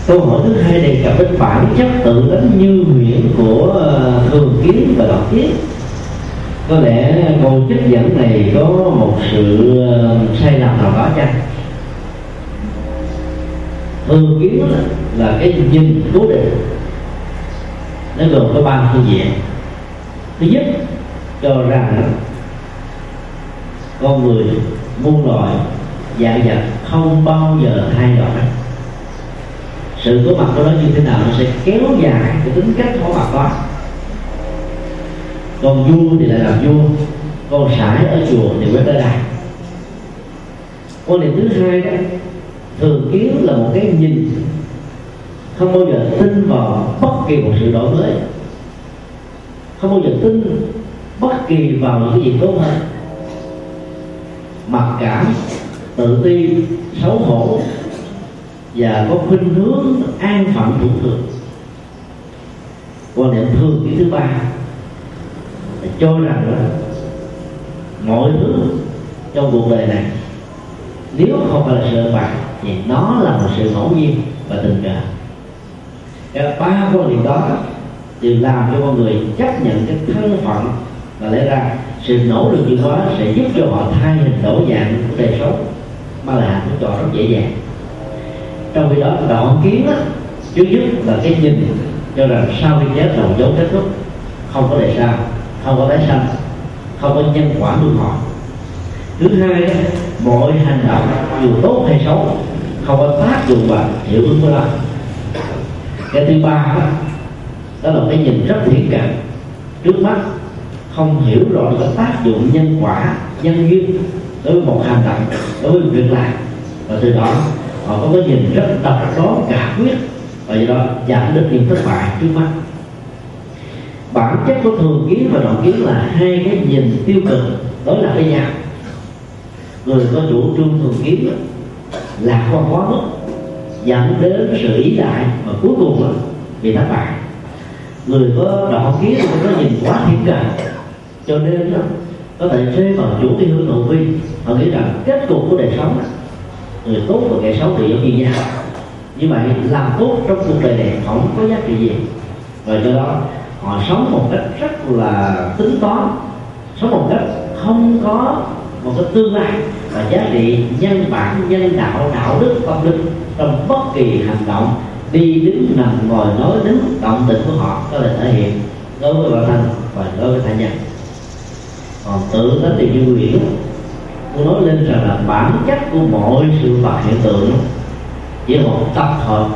Câu hỏi thứ hai đề cập đến bản chất tự đánh như huyễn của ờ, thường kiến và đọc kiến. Có lẽ câu trích dẫn này có một sự ờ, sai lầm nào đó chăng? Thường kiến là, là cái nhìn cố định nó gồm có ba phương diện. Thứ nhất, cho rằng con người muôn loài, dạng vật không bao giờ thay đổi. Sự có mặt của nó như thế nào nó sẽ kéo dài cái tính cách có mặt đó. Còn vua thì lại làm vua, con sải ở chùa thì quét tới đây. Quan điểm thứ hai đó, thường kiến là một cái nhìn không bao giờ tin vào bất kỳ một sự đổi mới. Không bao giờ tin bất kỳ vào những cái gì tốt hơn. Mặc cảm tự ti, xấu hổ và có khuynh hướng an phận thủ thường. Quan niệm thường cái thứ ba là cho rằng là mọi thứ trong cuộc đời này, nếu không phải là sự bạc thì nó là một sự ngẫu nhiên và tình cờ cái ba quan niệm đó thì làm cho con người chấp nhận cái thân phận và lẽ ra sự nỗ lực như đó sẽ giúp cho họ thay hình đổi dạng của đời sống mà là hạnh phúc cho rất dễ dàng. Trong khi đó đoạn kiến á trước nhất là cái nhìn cho rằng sau khi chết là một dấu kết thúc không có đời sau không có tái sanh không có nhân quả luân hồi thứ hai đó, mọi hành động dù tốt hay xấu không có tác dụng và hiệu ứng của nó cái thứ ba đó, đó là cái nhìn rất thiện cảm. Trước mắt không hiểu rõ cái tác dụng nhân quả nhân duyên đối với một hành động đối với một việc làm. Và từ đó họ có cái nhìn rất độc đoán cả quyết. Và do đó giảm đến những thất bại trước mắt. Bản chất của thường kiến và đoạn kiến là hai cái nhìn tiêu cực đối lập với nhau. Người có chủ trương thường kiến lạc quan quá mức dẫn đến sự ý lại. Và cuối cùng đó, bị thất bại người có đỏ kiến thì có nhìn quá thiên cận cho nên đó, có thể rơi vào chủ cái hướng nội vi. Họ nghĩ rằng kết cục của đời sống người tốt và kẻ xấu thì giống như nhau. Như vậy làm tốt trong cuộc đời này không có giá trị gì. Và do đó họ sống một cách rất là tính toán sống một cách không có một cái tương lai và giá trị nhân bản nhân đạo đạo đức tâm linh trong bất kỳ hành động đi đứng nằm ngồi nói đứng động tình của họ có thể thể hiện đối với bản thân và đối với tha nhân. Còn tự nó thì như nguyện tôi nói lên rằng là bản chất của mọi sự vật hiện tượng chỉ một tập hợp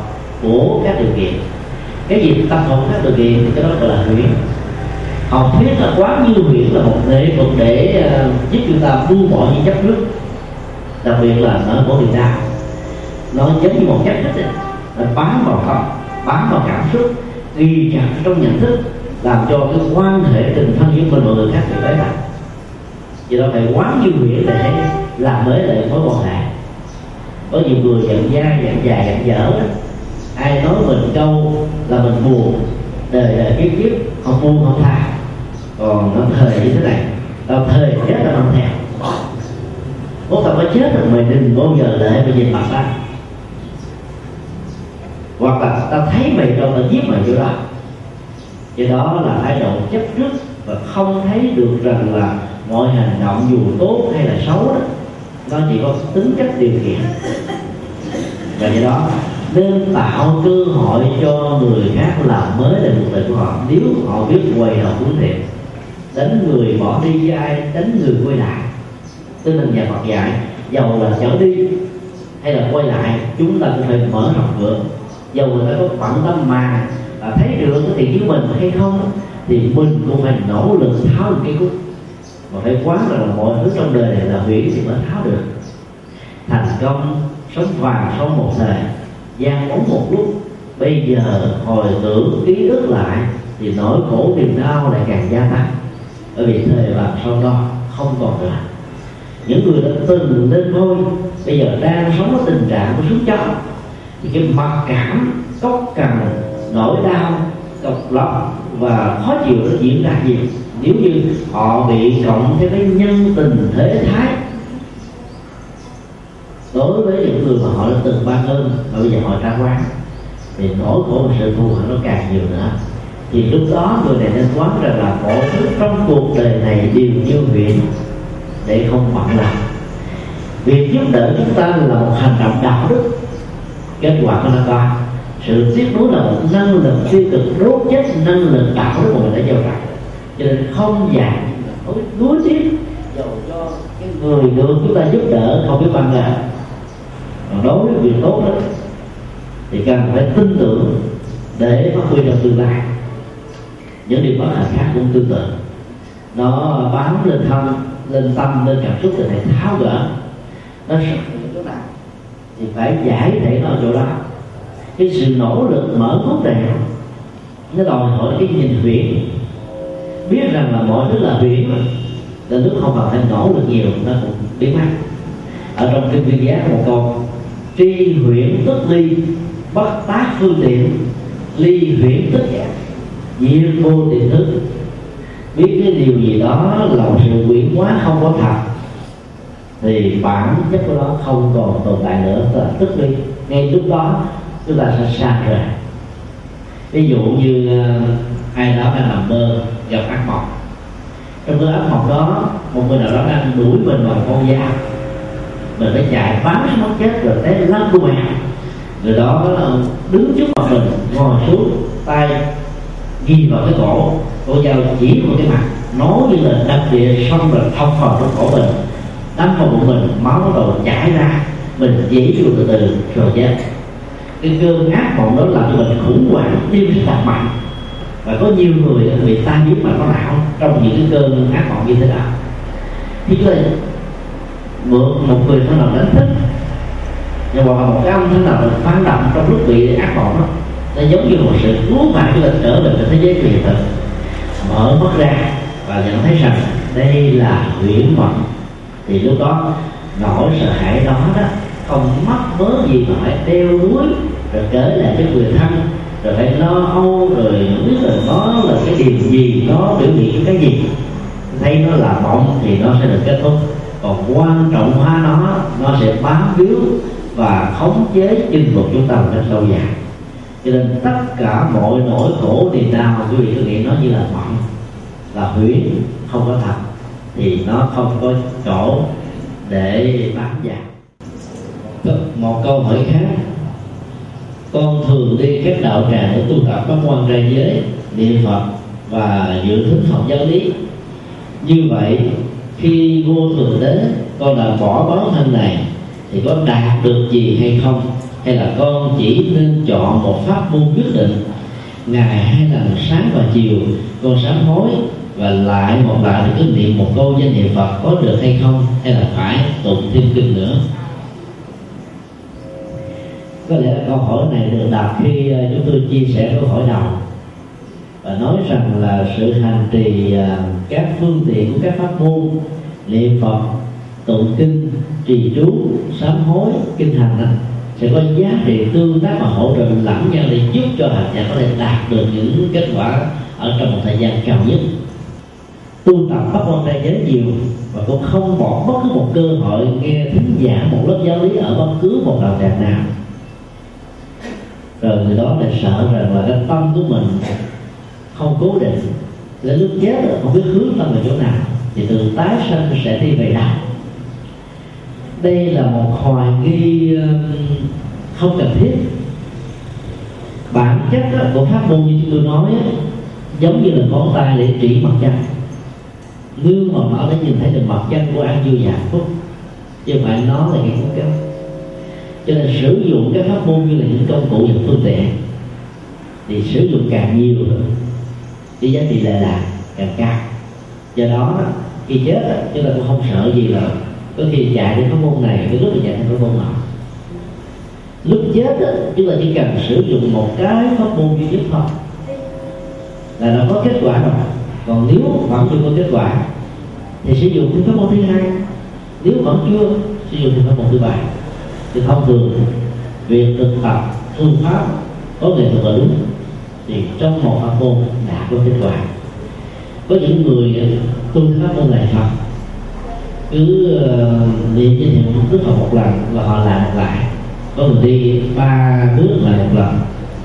của các điều kiện. Cái gì tập hợp các điều kiện thì cái đó gọi là huyễn học thuyết là quá như huyễn là một nghệ thuật để uh, giúp chúng ta buông bỏ những chấp trước đặc biệt là ở của việt nam nó giống như một chất thích nó bám vào tâm bám vào cảm xúc, ghi chặt trong nhận thức, làm cho cái quan hệ tình thân giữa mình và người khác bị bế tắc. Vì đó phải quán như nghĩa để làm mới lại mối quan hệ. Có nhiều người giận dai giận dài giận dở đó ai nói mình câu là mình buồn, đời đời kiếp kiếp không buông không tha còn nó thời như thế này. Nó thời chết là không theo vô tập có chết rồi, mày đừng bao giờ để mày nhìn mặt ta hoặc là ta thấy mày đâu ta giết mày chỗ đó. Vậy đó là thái độ chấp trước và không thấy được rằng là mọi hành động dù tốt hay là xấu đó, nó chỉ có tính cách điều kiện và do đó nên tạo cơ hội cho người khác làm mới lại cuộc đời của họ. Nếu họ biết quay đầu hướng thiện đánh người bỏ đi với ai? Đánh người quay lại tinh thần nhà Phật dạy giàu là trở đi hay là quay lại, chúng ta cũng phải mở rộng cửa. Dầu người ta có bận tâm mà và thấy được cái tiền của mình hay không, thì mình cũng phải nỗ lực tháo được cái cúc mà phải quá là mọi thứ trong đời này là hủy thì mới tháo được. Thành công, sống vàng, sống một đời, gian bóng một lúc, bây giờ hồi tưởng ký ức lại thì nỗi khổ niềm đau lại càng gia tăng. Bởi vì thời vàng sau đó không còn nữa những người đã từng lên ngôi bây giờ đang sống ở tình trạng của xuống chó thì cái mặc cảm, cốc cằn, nỗi đau cộc lập và khó chịu nó diễn ra gì? Nếu như họ bị cộng thêm cái nhân tình thế thái, đối với những người mà họ đã từng ban ơn và bây giờ họ trả quán thì nỗi khổ và sự thù hận nó càng nhiều nữa. Thì lúc đó người này nên quán rằng là mọi thứ trong cuộc đời này đều như nguyện để không bận lòng việc giúp đỡ chúng ta là một hành động đạo đức. Kết quả của nó có sự tiếp nối là một năng lực tiêu cực, đốt chết năng lực đạo đức của mình đã giàu rằng cho nên không dạy nối tiếp dầu cho cái người được chúng ta giúp đỡ không biết bằng là còn đối với việc tốt đó, thì cần phải tin tưởng để phát huy trong tương lai. Những điều bất hạnh khác cũng tương tự. Nó bám lên thân lên tâm, lên cảm xúc thì phải tháo gỡ. Nó sập chỗ nào thì phải giải thể nó chỗ đó. Cái sự nỗ lực mở hút này nó đòi hỏi cái nhìn huyễn. Biết rằng là mọi thứ là huyễn là nên lúc không cần phải nỗ lực nhiều, nó cũng biến mất. Ở trong kinh viên giá một câu, tri huyễn tức ly, bất tác phương tiện, ly huyễn tức giả. Diệt vô tiền thức biết cái điều gì đó là một sự quyển hóa không có thật, thì bản chất của nó không còn tồn tại nữa. Tức là tức đi, ngay lúc đó chúng ta sẽ xa rời. Ví dụ như ờ, ai đó đang nằm mơ gặp ác mộng. Trong cơn ác mộng đó, một người nào đó đang đuổi mình bằng con dao mình phải chạy bám mất chết rồi té lăn của mẹ người đó đứng trước mặt mình, ngồi xuống, tay ghi vào cái cổ cô dao chỉ một cái mặt nói như là đâm địa xong rồi thông vào trong cổ mình. Đâm vào bụng mình máu bắt đầu chảy ra, mình dễ chịu từ từ rồi chết. Cái cơn ác mộng đó làm cho mình khủng hoảng, tim rất là mạnh. Và có nhiều người bị tai biến mà có não trong những cái cơn ác mộng như thế nào. Thì là mượn một người thân nào đánh thức, nhưng mà một cái ông thân nào phán động trong lúc bị ác mộng đó, nó giống như một sự cứu mạng cho mình trở về cái thế giới hiện thực mở mắt ra và nhận thấy rằng đây là huyễn mộng. Thì lúc đó, nỗi sợ hãi đó đó, không mất mớ gì mà phải đeo đuối, rồi kể lại cho người thân, rồi phải lo âu, rồi biết là nó là cái điều gì nó biểu hiện cái gì. Thấy nó là mộng thì nó sẽ được kết thúc. Còn quan trọng hóa nó nó sẽ bám víu và khống chế chinh phục chúng ta một cách lâu dài cho nên tất cả mọi nỗi khổ niềm đau quý vị cứ nghĩ nó như là mộng là huyễn không có thật. Thì nó không có chỗ để bám vào một câu hỏi khác. Con thường đi các đạo tràng để tu tập các quan trai giới, niệm phật và dự thính học giáo lý. Như vậy, khi vô thường đến, con đã bỏ bó thân này, thì có đạt được gì hay không? Hay là con chỉ nên chọn một pháp môn quyết định? Ngày hai lần sáng và chiều, con sám hối và lại một lại thì cứ niệm một câu danh hiệu Phật có được hay không? Hay là phải tụng thêm kinh nữa? Có lẽ là câu hỏi này được đặt khi ờ, chúng tôi chia sẻ câu hỏi đầu và nói rằng là sự hành trì ờ, các phương tiện của các pháp môn, niệm Phật, tụng kinh, trì chú sám hối, kinh hành sẽ có giá trị tương tác và hỗ trợ lẫn nhau để giúp cho hành giả có thể đạt được những kết quả ở trong một thời gian cao nhất. Tu tập pháp môn trai giới nhiều và cũng không bỏ bất cứ một cơ hội nghe thính giả một lớp giáo lý ở bất cứ một đạo tràng nào. Rồi người đó lại sợ rằng là cái tâm của mình không cố định đến lúc chết rồi không biết hướng tâm về chỗ nào, thì từ tái sanh sẽ đi về đạo đây là một hoài nghi ờ, không cần thiết. Bản chất của pháp môn như chúng tôi nói giống như là ngón tay để chỉ mặt chân gương mà bảo để nhìn thấy được mặt chân của an vui và hạnh phúc. Chứ không phải nó là cái cốt kéo cho nên sử dụng các pháp môn như là những công cụ và phương tiện thì sử dụng càng nhiều thì giá trị lệ lạc càng cao. Do đó khi chết chúng ta cũng không sợ gì là có khi chạy đến pháp môn này thì lúc là chạy đến pháp môn nọ. Lúc chết đó, chúng ta chỉ cần sử dụng một cái pháp môn duy nhất thôi. Là nó có kết quả rồi. Còn nếu vẫn chưa có kết quả thì sử dụng cái pháp môn thứ hai. Nếu vẫn chưa sử dụng thì pháp môn thứ ba. Thì thông thường việc thực tập phương pháp có nghệ thuật là đúng thì trong một pháp môn đã có kết quả. Có những người tu pháp môn này thật cứ ờ, đi niệm với niệm đức một lần và họ làm lại. Có người đi ba bước lại một lần,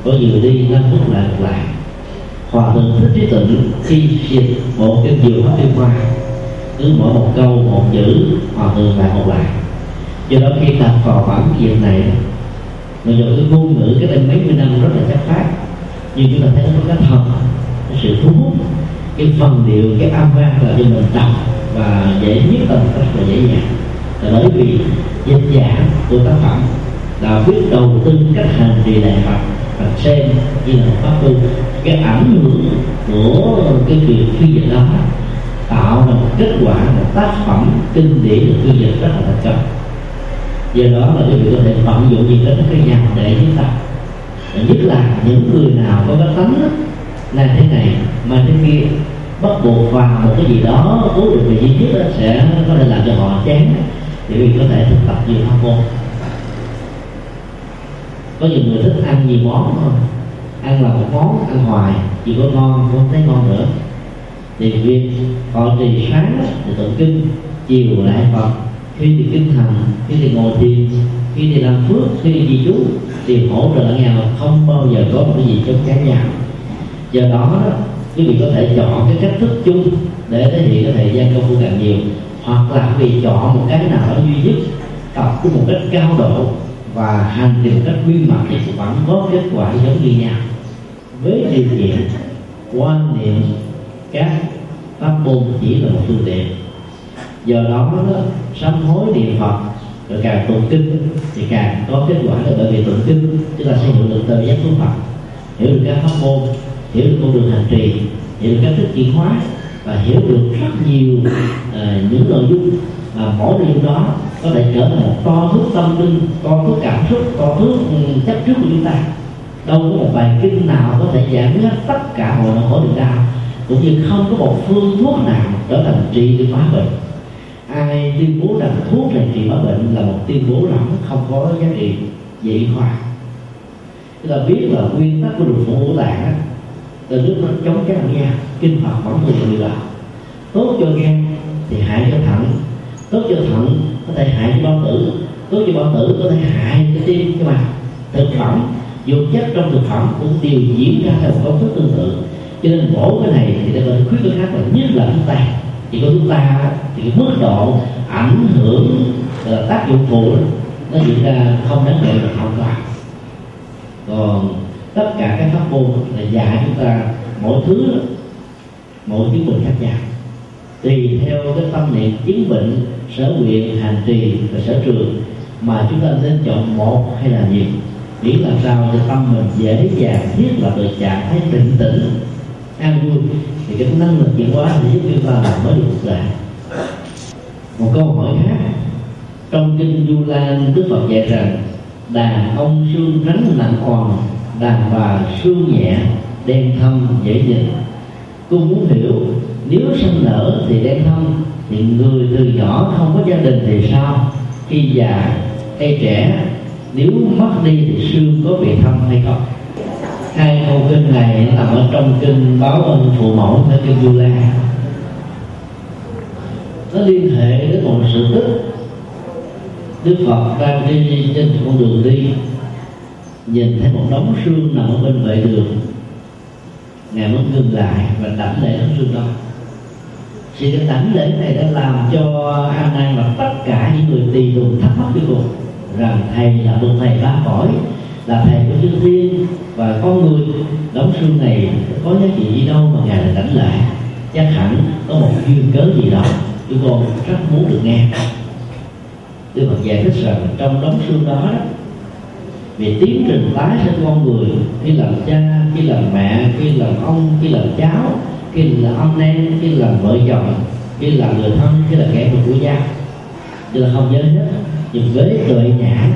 có người đi năm bước lại một lại. Hòa thượng thích trí tịnh khi dịch một cái điều pháp liên hoa cứ mỗi một câu, một chữ, hòa thượng lại một lại. Do đó khi tập vào bản việc này, mặc dù cái ngôn ngữ cái đây mấy mươi năm rất là chắc phát nhưng chúng ta thấy nó có cái thật, cái sự thu hút, cái phần điệu, cái âm vang là cho mình đọc và dễ viết tâm rất là dễ dàng. Là bởi vì dịch giả của tác phẩm là biết đầu tư cách hành trì đại học và xem như là một pháp tu. Cái ảnh hưởng của cái việc phi dịch đó tạo ra một kết quả, một tác phẩm kinh điển được phi dịch rất là thành công do đó là quý vị có thể vận dụng gì đến cái nhà để chúng ta. Nhất là những người nào có cái tánh này thế này, mà thế kia bắt buộc vào một cái gì đó cố định về duy nhất đó, sẽ có thể làm cho họ chán thì vì có thể thực tập nhiều tham môn có nhiều người thích ăn nhiều món thôi ăn là một món ăn hoài chỉ có ngon không thấy ngon nữa. Thì việc họ trì sáng thì tụng kinh chiều lại phật. Khi thì kinh thành khi thì ngồi thiền khi thì làm phước khi thì di chú thì hỗ trợ nghèo không bao giờ có một cái gì trong cái nhà. Do đó đó quý vị có thể chọn cái cách thức chung để thể hiện cái thời gian công phu càng nhiều hoặc là quý vị chọn một cái nào đó duy nhất tập với một cách cao độ và hành trình một cách quy mãn thì vẫn có kết quả giống như nhau. Với điều kiện quan niệm các pháp môn chỉ là một phương tiện. Do đó, đó sám hối niệm phật rồi càng tụng kinh thì càng có kết quả là bởi vì tụng kinh chúng ta sẽ hiểu được tờ giác của phật hiểu được các pháp môn hiểu được con đường hành trì hiểu được cách thức chuyển hóa và hiểu được rất nhiều uh, những nội dung mà mỗi nội dung đó có thể trở thành một to thức tâm linh to thức cảm xúc to thức ừ, chấp trước của chúng ta. Đâu có một bài kinh nào có thể giải quyết tất cả mọi nỗi khổ niềm đau cũng như không có một phương thuốc nào trở thành trị được hóa bệnh. Ai tuyên bố rằng thuốc này trị hóa bệnh là một tuyên bố rằng không có giá trị dị khoa chúng ta biết là nguyên tắc của luật phổ ngũ tạng từ lúc nó chống cái làn da kinh phật vẫn thường người đó tốt cho gan thì hại cho thận tốt cho thận có thể hại cho bao tử. Tốt cho bao tử có thể hại cho tim. Nhưng mà thực phẩm dụng chất trong thực phẩm cũng đều diễn ra theo một công thức tương tự. Cho nên bổ cái này thì nó phải khuyết cái khác là nhất là chúng ta. Chỉ có chúng ta thì cái mức độ ảnh hưởng là tác dụng phụ nó diễn ra không đáng kể là không toàn còn tất cả các pháp môn là dạy chúng ta mỗi thứ mỗi chứng bệnh khác nhau. Tùy theo cái tâm niệm chứng bệnh, sở nguyện, hành trì và sở trường mà chúng ta nên chọn một hay là nhiều. Miễn làm sao cho tâm mình dễ dàng thiết lập được trạng thái định tĩnh, an vui, thì cái năng lực chuyển hóa thì giúp chúng ta làm mới được cuộc đời. Một câu hỏi khác. Trong kinh du lan, đức phật dạy rằng, đàn ông xương rắn nặng oằn đàn bà xương nhẹ đen thâm, dễ nhìn. Cô muốn hiểu, nếu sinh nở thì đen thâm, thì người từ nhỏ không có gia đình thì sao? Khi già hay trẻ, nếu mất đi thì xương có bị thâm hay không? Hai câu kinh này nằm ở trong kinh báo ân phụ mẫu theo kinh du la nó liên hệ đến một sự tích. Đức phật đang đi trên con đường đi nhìn thấy một đống xương nằm ở bên vệ đường. Ngài mới ngừng lại và đảnh lễ đống xương đó. Sự cái đảnh lễ này đã làm cho an nan và tất cả những người tùy tùng thắc mắc cuối cùng rằng, thầy là một thầy ba cõi là thầy của chư thiên, và con người đóng xương này có giá trị gì đâu mà ngài lại đảnh lại chắc hẳn có một duyên cớ gì đó, chúng con rất muốn được nghe. Đức Phật giải thích rằng, trong đống xương đó về tiến trình tái sinh con người, khi làm cha, khi làm mẹ, khi làm ông, khi làm cháu, khi là ông em, khi làm vợ chồng, khi là người thân, khi là kẻ thù của gia như là không giới hết nhưng với tuệ nhãn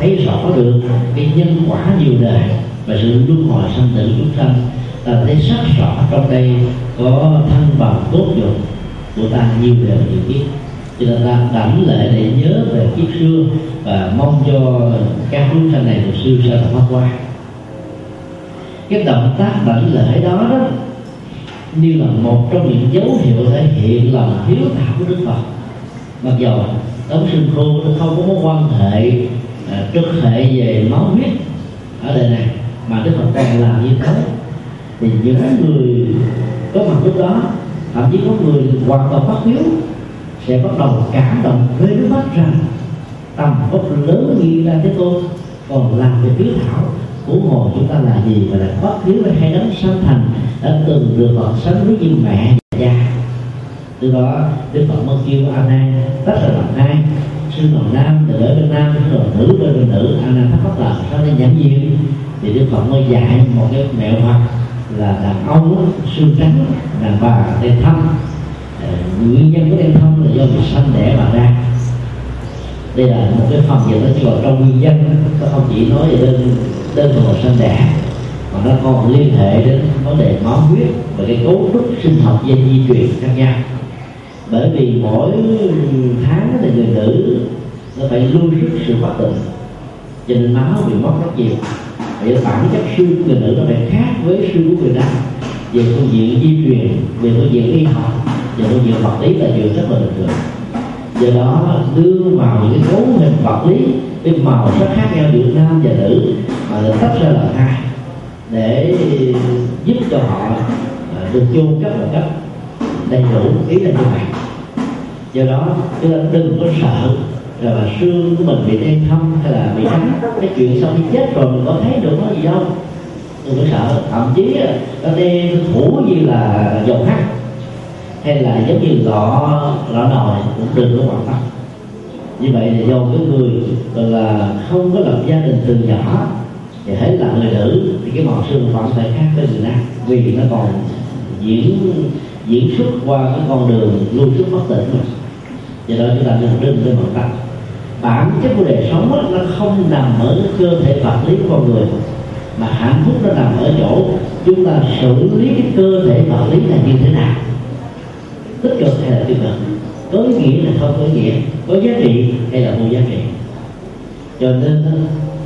thấy rõ được cái nhân quả nhiều đời và sự luân hồi sanh tử chúng sanh ta thấy sắc rõ trong đây có thân bằng tốt dụng của ta nhiều đời nhiều kiếp cho nên ta đảm lệ để nhớ về kiếp xưa và mong cho các chúng sanh này được siêu sanh thoát qua cái động tác đảnh lễ đó đó như là một trong những dấu hiệu thể hiện lòng hiếu thảo của đức phật. Mặc dầu đấng sinh khô nó không có mối quan hệ à, trực hệ về máu huyết ở đời này mà đức phật đang làm như thế. Thì những người có mặt lúc đó thậm chí có người hoàn toàn phát hiếu sẽ bắt đầu cảm động với nước mắt rằng tầm vóc lớn như là thế tôn còn làm về hiếu thảo. Của hồ chúng ta là gì mà lại phát hiếu với hai đấng sanh thành đã từng được họ sánh với như mẹ và cha? Từ đó, đức phật mới kêu a nan tất là bạn hai sư đoàn nam từ ở bên nam sư đoàn nữ bên bên nữ, a nan thắc mắc là sao đây nhãn diện thì đức phật mới dạy một cái mẹo hoặc là đàn ông xương trắng, đàn bà tay thâm. Ờ, nguyên nhân của đen thâm là do mình sanh đẻ mà ra đây là một cái phần gì đó chỉ còn trong nguyên nhân. Nó không chỉ nói về đơn đơn thuần sanh đẻ. Mà nó còn liên hệ đến vấn đề máu huyết và cái cấu trúc sinh học gen di truyền khác nhau. Bởi vì mỗi tháng thì người nữ nó phải lưu sức sự phát tịnh cho nên máu bị mất rất nhiều. Vậy bản chất xương của người nữ nó phải khác với xương của người nam. Về phương diện di truyền, về phương diện y học và phương diện vật lý là chuyện rất là bình thường. Do đó, đưa vào những cái cấu hình vật lý, cái màu sắc khác nhau giữa nam và nữ, mà được tách ra là hai, để giúp cho họ à, được chôn cất một cách đầy đủ, ý là như vậy. Do đó, chúng ta đừng có sợ rồi là xương của mình bị đen thâm hay là bị đánh cái chuyện sau khi chết rồi mình có thấy được nó gì đâu đừng có sợ. Thậm chí à, nó đen thủ như là dầu hắt hay là giống như gõ gõ nồi cũng đừng có quan tâm như vậy là do cái người gọi là không có lập gia đình từ nhỏ thì thấy là người nữ thì cái màu xương phẩm phải khác với người nam. Vì nó còn diễn diễn xuất qua cái con đường lưu xuất bất tỉnh mà. Do đó chúng ta nên đừng nên mặt tâm bản chất của đời sống đó, nó không nằm ở cái cơ thể vật lý của con người mà hạnh phúc nó nằm ở chỗ chúng ta xử lý cái cơ thể vật lý là như thế nào tích cực hay là tiêu cực có ý nghĩa là không có ý nghĩa, có giá trị hay là vô giá trị. Cho nên ờ,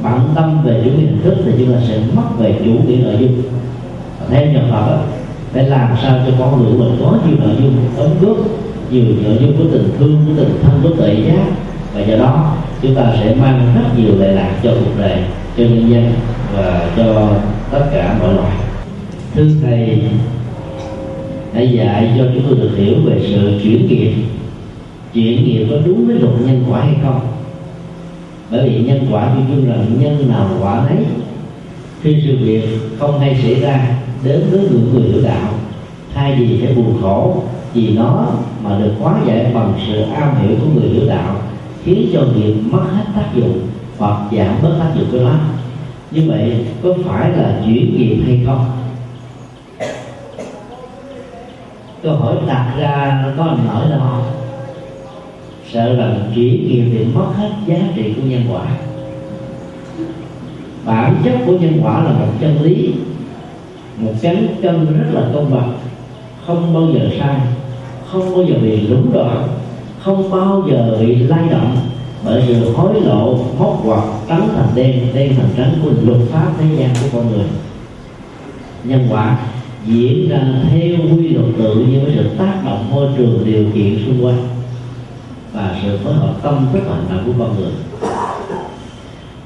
bận tâm về chủ nghĩa hình thức thì chúng ta sẽ mất về chủ nghĩa nội dung. Theo nhập Phật phải làm sao cho con người mình có nhiều nội dung đóng góp nhiều nội dung của tình thương, của tình thân, của tự giác. Và do đó, chúng ta sẽ mang rất nhiều lệ lạc cho cuộc đời, cho nhân dân và cho tất cả mọi loài. Thưa thầy đã dạy cho chúng tôi được hiểu về sự chuyển nghiệp. Chuyển nghiệp có đúng với luật nhân quả hay không? Bởi vì nhân quả chung chung là nhân nào quả nấy. Khi sự việc không hay xảy ra đến với người người hiểu đạo, thay vì phải buồn khổ vì nó mà được hóa giải bằng sự am hiểu của người hiểu đạo, khiến cho nghiệp mất hết tác dụng hoặc giảm bớt tác dụng của nó. Như vậy có phải là chuyển nghiệp hay không? Câu hỏi đặt ra nó có nổi lo sợ rằng chỉ nghiệp thì mất hết giá trị của nhân quả. Bản chất của nhân quả là một chân lý, một cán cân rất là công bằng, không bao giờ sai, không bao giờ bị lúng đoạn, không bao giờ bị lay động, bởi sự hối lộ, móc hoặc trắng thành đen đen thành trắng của luật pháp thế gian của con người. Nhân quả diễn ra theo quy luật tự nhiên với sự tác động môi trường điều kiện xung quanh và sự phối hợp tâm thức hành động của con người.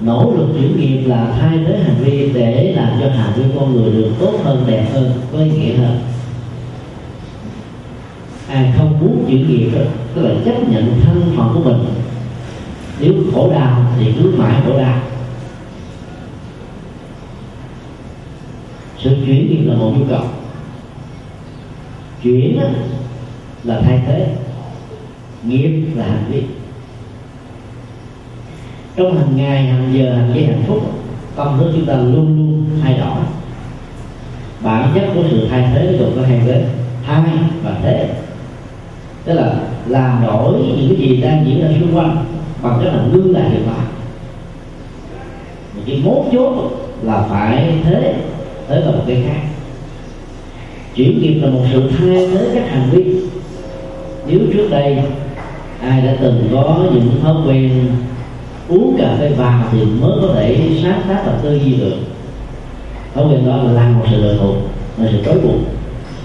Nỗ lực chuyển nghiệp là thay thế hành vi để làm cho hành vi con người được tốt hơn, đẹp hơn, có ý nghĩa hơn. Ai không muốn chuyển nghiệp đó, tức là chấp nhận thân phận của mình. Nếu khổ đau thì cứ mãi khổ đau. Sự chuyển thì là một nhu cầu. Chuyển là thay thế. Nghiệp là hành vi. Trong hàng ngày, hàng giờ, hàng giây hạnh phúc tâm thức chúng ta luôn luôn thay đổi. Bản chất của sự thay thế gồm có hai vế thay và thế. Tức là làm đổi những cái gì đang diễn ra xung quanh bằng cách là ngưng lại hiện tại. Cái mốt chốt là phải thế thế là một cái khác. Chuyển nghiệp là một sự thay thế các hành vi. Nếu trước đây ai đã từng có những thói quen uống cà phê vào thì mới có thể sáng tác và tư duy được. Thói quen đó là làm một sự lệ thuộc, là sự trói buộc.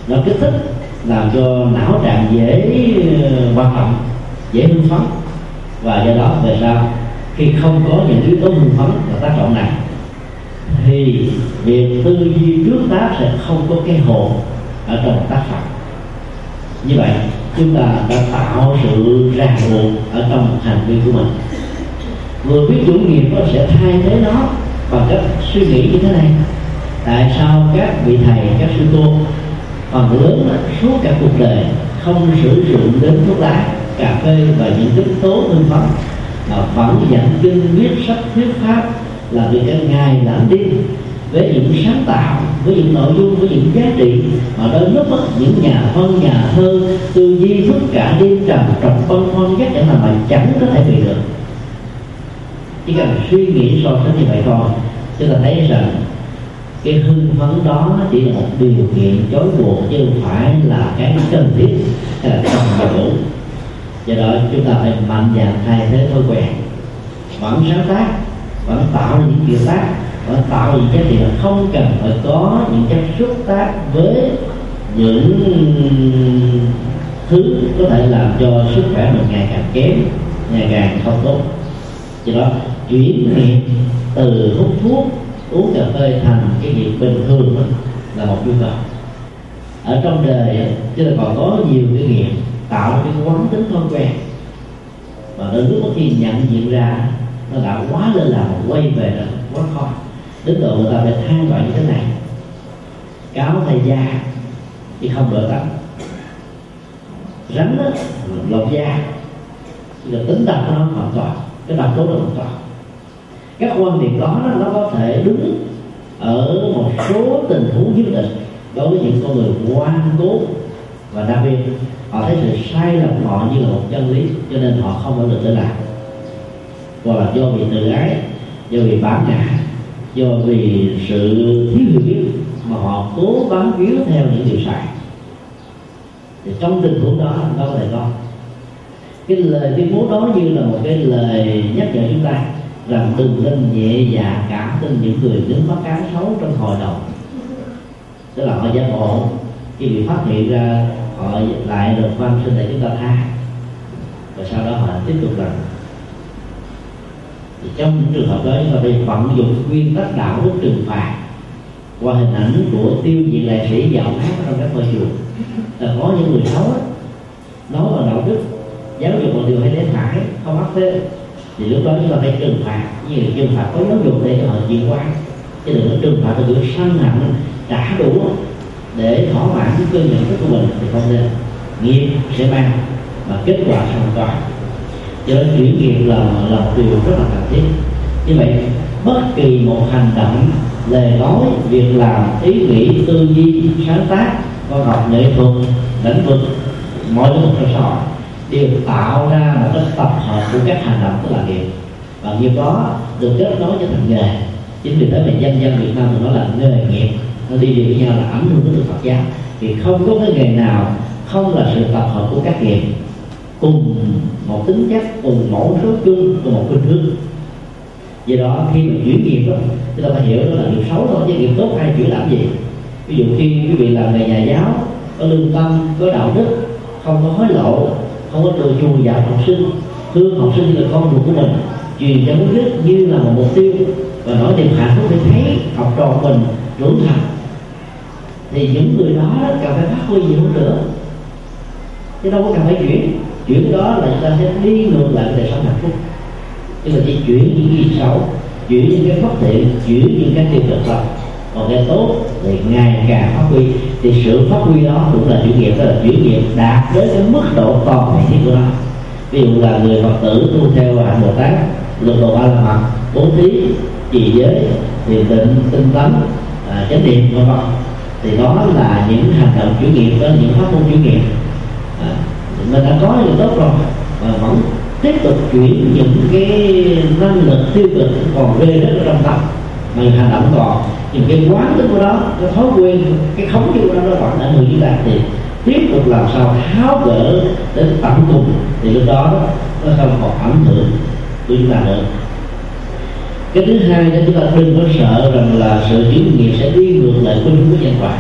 Nó kích thích, làm cho não trạng dễ ờ, hoạt động, dễ hưng phấn. Và do đó, về sau, khi không có những yếu tố hưng phấn và tác động này thì việc tư duy trước tác sẽ không có cái hồn ở trong tác phẩm. Như vậy, chúng ta đã tạo sự ràng buộc ở trong hành vi của mình. Người biết chủ nghiệp nó sẽ thay thế nó bằng cách suy nghĩ như thế này. Tại sao các vị thầy, các sư cô phần lớn suốt cả cuộc đời không sử dụng đến thuốc lá, cà phê và những thứ tố hương phấn mà vẫn dẫn kinh viết sách thuyết pháp là vì cái ngài làm đi với những sáng tạo, với những nội dung, với những giá trị mà đôi lúc mất những nhà văn nhà thơ, tư duy tất cả đêm trầm trọng phân hoan chắc chắn là mà chẳng có thể bị được. Chỉ cần suy nghĩ so sánh như vậy thôi, chúng ta thấy rằng cái hưng phấn đó chỉ là một điều kiện chối buộc chứ không phải là cái cần thiết, hay là cần đủ. Do đó chúng ta phải mạnh dạn thay thế thói quen. Vẫn sáng tác vẫn tạo những điều tác vẫn tạo những cái gì là không cần phải có những cái xúc tác với những thứ có thể làm cho sức khỏe mình ngày càng kém ngày càng không tốt. Do đó chuyển nghiệp từ hút thuốc uống cà phê thành cái việc bình thường đó, là một nhu cầu. Ở trong đời chứ là còn có nhiều cái nghiệp tạo cái quán tính thói quen. Và đến lúc khi nhận diện ra nó đã quá lên là quay về là quá khó đến độ người ta phải than vãn như thế này. Cáo thầy da thì không đổi tánh rắn đó, lột da. Là tính tâm nó hoàn toàn cái độc tố nó hoàn toàn. Các quan điểm đó nó có thể đúng ở một số tình huống nhất định đối với những con người ngoan cố và đặc biệt họ thấy sự sai lầm họ như là một chân lý cho nên họ không có được để làm hoặc là do vì tự ái, do vì bản ngã, do vì sự thiếu hiểu biết mà họ cố bám víu theo những điều sai. Thì trong tình huống đó nó có thể có cái lời tuyên bố đó như là một cái lời nhắc nhở chúng ta rằng đừng nên nhẹ dạ cảm tin những người đứng mắt cá xấu trong hội đồng tức là họ giả bộ, khi bị phát hiện ra, họ lại được văn sinh để chúng ta tha. Và sau đó họ tiếp tục rằng thì trong những trường hợp đó chúng ta phải vận dụng nguyên tắc đạo đức trừng phạt qua hình ảnh của tiêu diệt lệ sĩ giàu hát trong các ngôi chùa, là có những người xấu nói là đạo đức, giáo dục một điều hay đến phải, không áp phê. Thì lúc đó chúng ta phải trừng phạt, như là trừng phạt có giáo dục để họ chịu qua chứ đừng có trừng phạt theo kiểu săn hận đã đủ để thỏa mãn cái cơn nhận thức của mình thì không nên. Nghiệp sẽ mang và kết quả sẽ không có cho nên chuyển nghiệp là là một điều rất là cần thiết. Như vậy, bất kỳ một hành động lời nói việc làm, ý nghĩ, tư duy, sáng tác văn học, nghệ thuật, lĩnh vực, mọi lĩnh vực trong xã hội đều tạo ra một cái tập hợp của các hành động tức là nghiệp. Và nghiệp đó được kết nối cho thành nghề. Chính vì thế mà dân dân Việt Nam nó là nghề nghiệp, nó đi liền với nhau là ảnh hưởng đến Phật giáo. Vì không có cái nghề nào không là sự tập hợp của các nghiệp cùng một tính chất, cùng mẫu số chung cùng một khuynh hướng do đó, khi mà chuyển nghiệp đó, chúng ta phải hiểu đó là nghiệp xấu thôi, chứ nghiệp tốt hay chuyển làm gì. Ví dụ khi quý vị làm nghề nhà giáo, có lương tâm, có đạo đức, không có hối lộ, không có từ chùi dạo học sinh, thương học sinh như là con ruột của mình truyền cho mục đích như là một mục tiêu, và nói niềm hạnh phúc để thấy học trò mình trưởng thành, thì những người đó cần phải phát huy nhiều hơn nữa chứ đâu có cần phải chuyển chuyển đó là chúng ta sẽ đi ngược lại đời sống hạnh phúc. Chứ là chỉ chuyển những gì xấu chuyển những cái bất thiện chuyển những cái tiêu cực thôi còn cái tốt thì ngày càng phát huy. Thì sự phát huy đó cũng là chuyển nghiệp đó là chuyển nghiệp đạt đến cái mức độ toàn thể của nó ví dụ là người phật tử tu theo hạnh bồ tát lực độ ba la mật bố thí trì giới thiền định tinh tấn à, chánh niệm vân vân. Thì đó là những hành động chủ nghiệp đó là những pháp môn chủ nghiệp mình đã có điều tốt rồi. Và vẫn tiếp tục chuyển những cái năng lực tiêu cực còn ghê rất trong tâm. Mình hành động còn. Những cái quán tính của đó, cái thói quen, cái khống chế của nó nó vẫn ảnh hưởng chúng ta thì tiếp tục làm sao tháo gỡ đến tận cùng. Thì lúc đó nó không còn ảnh hưởng của chúng ta nữa cái thứ hai là chúng ta đừng có sợ rằng là sự chuyển nghiệp sẽ đi ngược lại quy hướng của nhân quả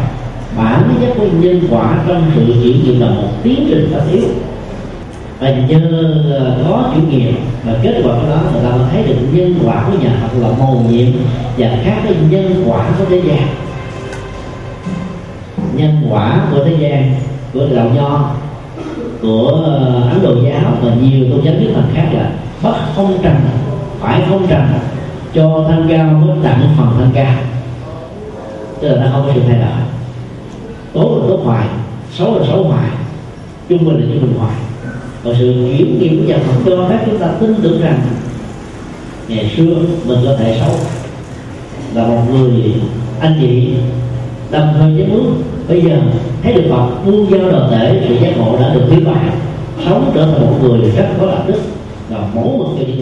bản chất của nhân quả trong sự chuyển nghiệp là một tiến trình tất yếu. Và nhờ ờ, có chủ nghiệp và kết quả của đó, người ta mới thấy được nhân quả của nhà Phật là mầu nhiệm và khác với nhân quả của thế gian. Nhân quả của thế gian, của đạo nho của ờ, ấn độ giáo và nhiều tôn giáo nước thành khác là bất không trần, phải không trần, cho thanh cao mới tặng phần thanh cao. Tức là nó không có sự thay đổi tốt là tốt hoài xấu là xấu hoài. Trung bình là trung bình hoài. Và sự kiểm nghiệm và nhà Phật cho phép chúng ta tin tưởng rằng ngày xưa mình có thể xấu là một người anh chị đâm hơi với nước. Bây giờ thấy được Phật, buông giao đầu tể sự giác ngộ đã được tiến bài. Sống trở thành một người rất có đạo đức và mẫu mực cho những người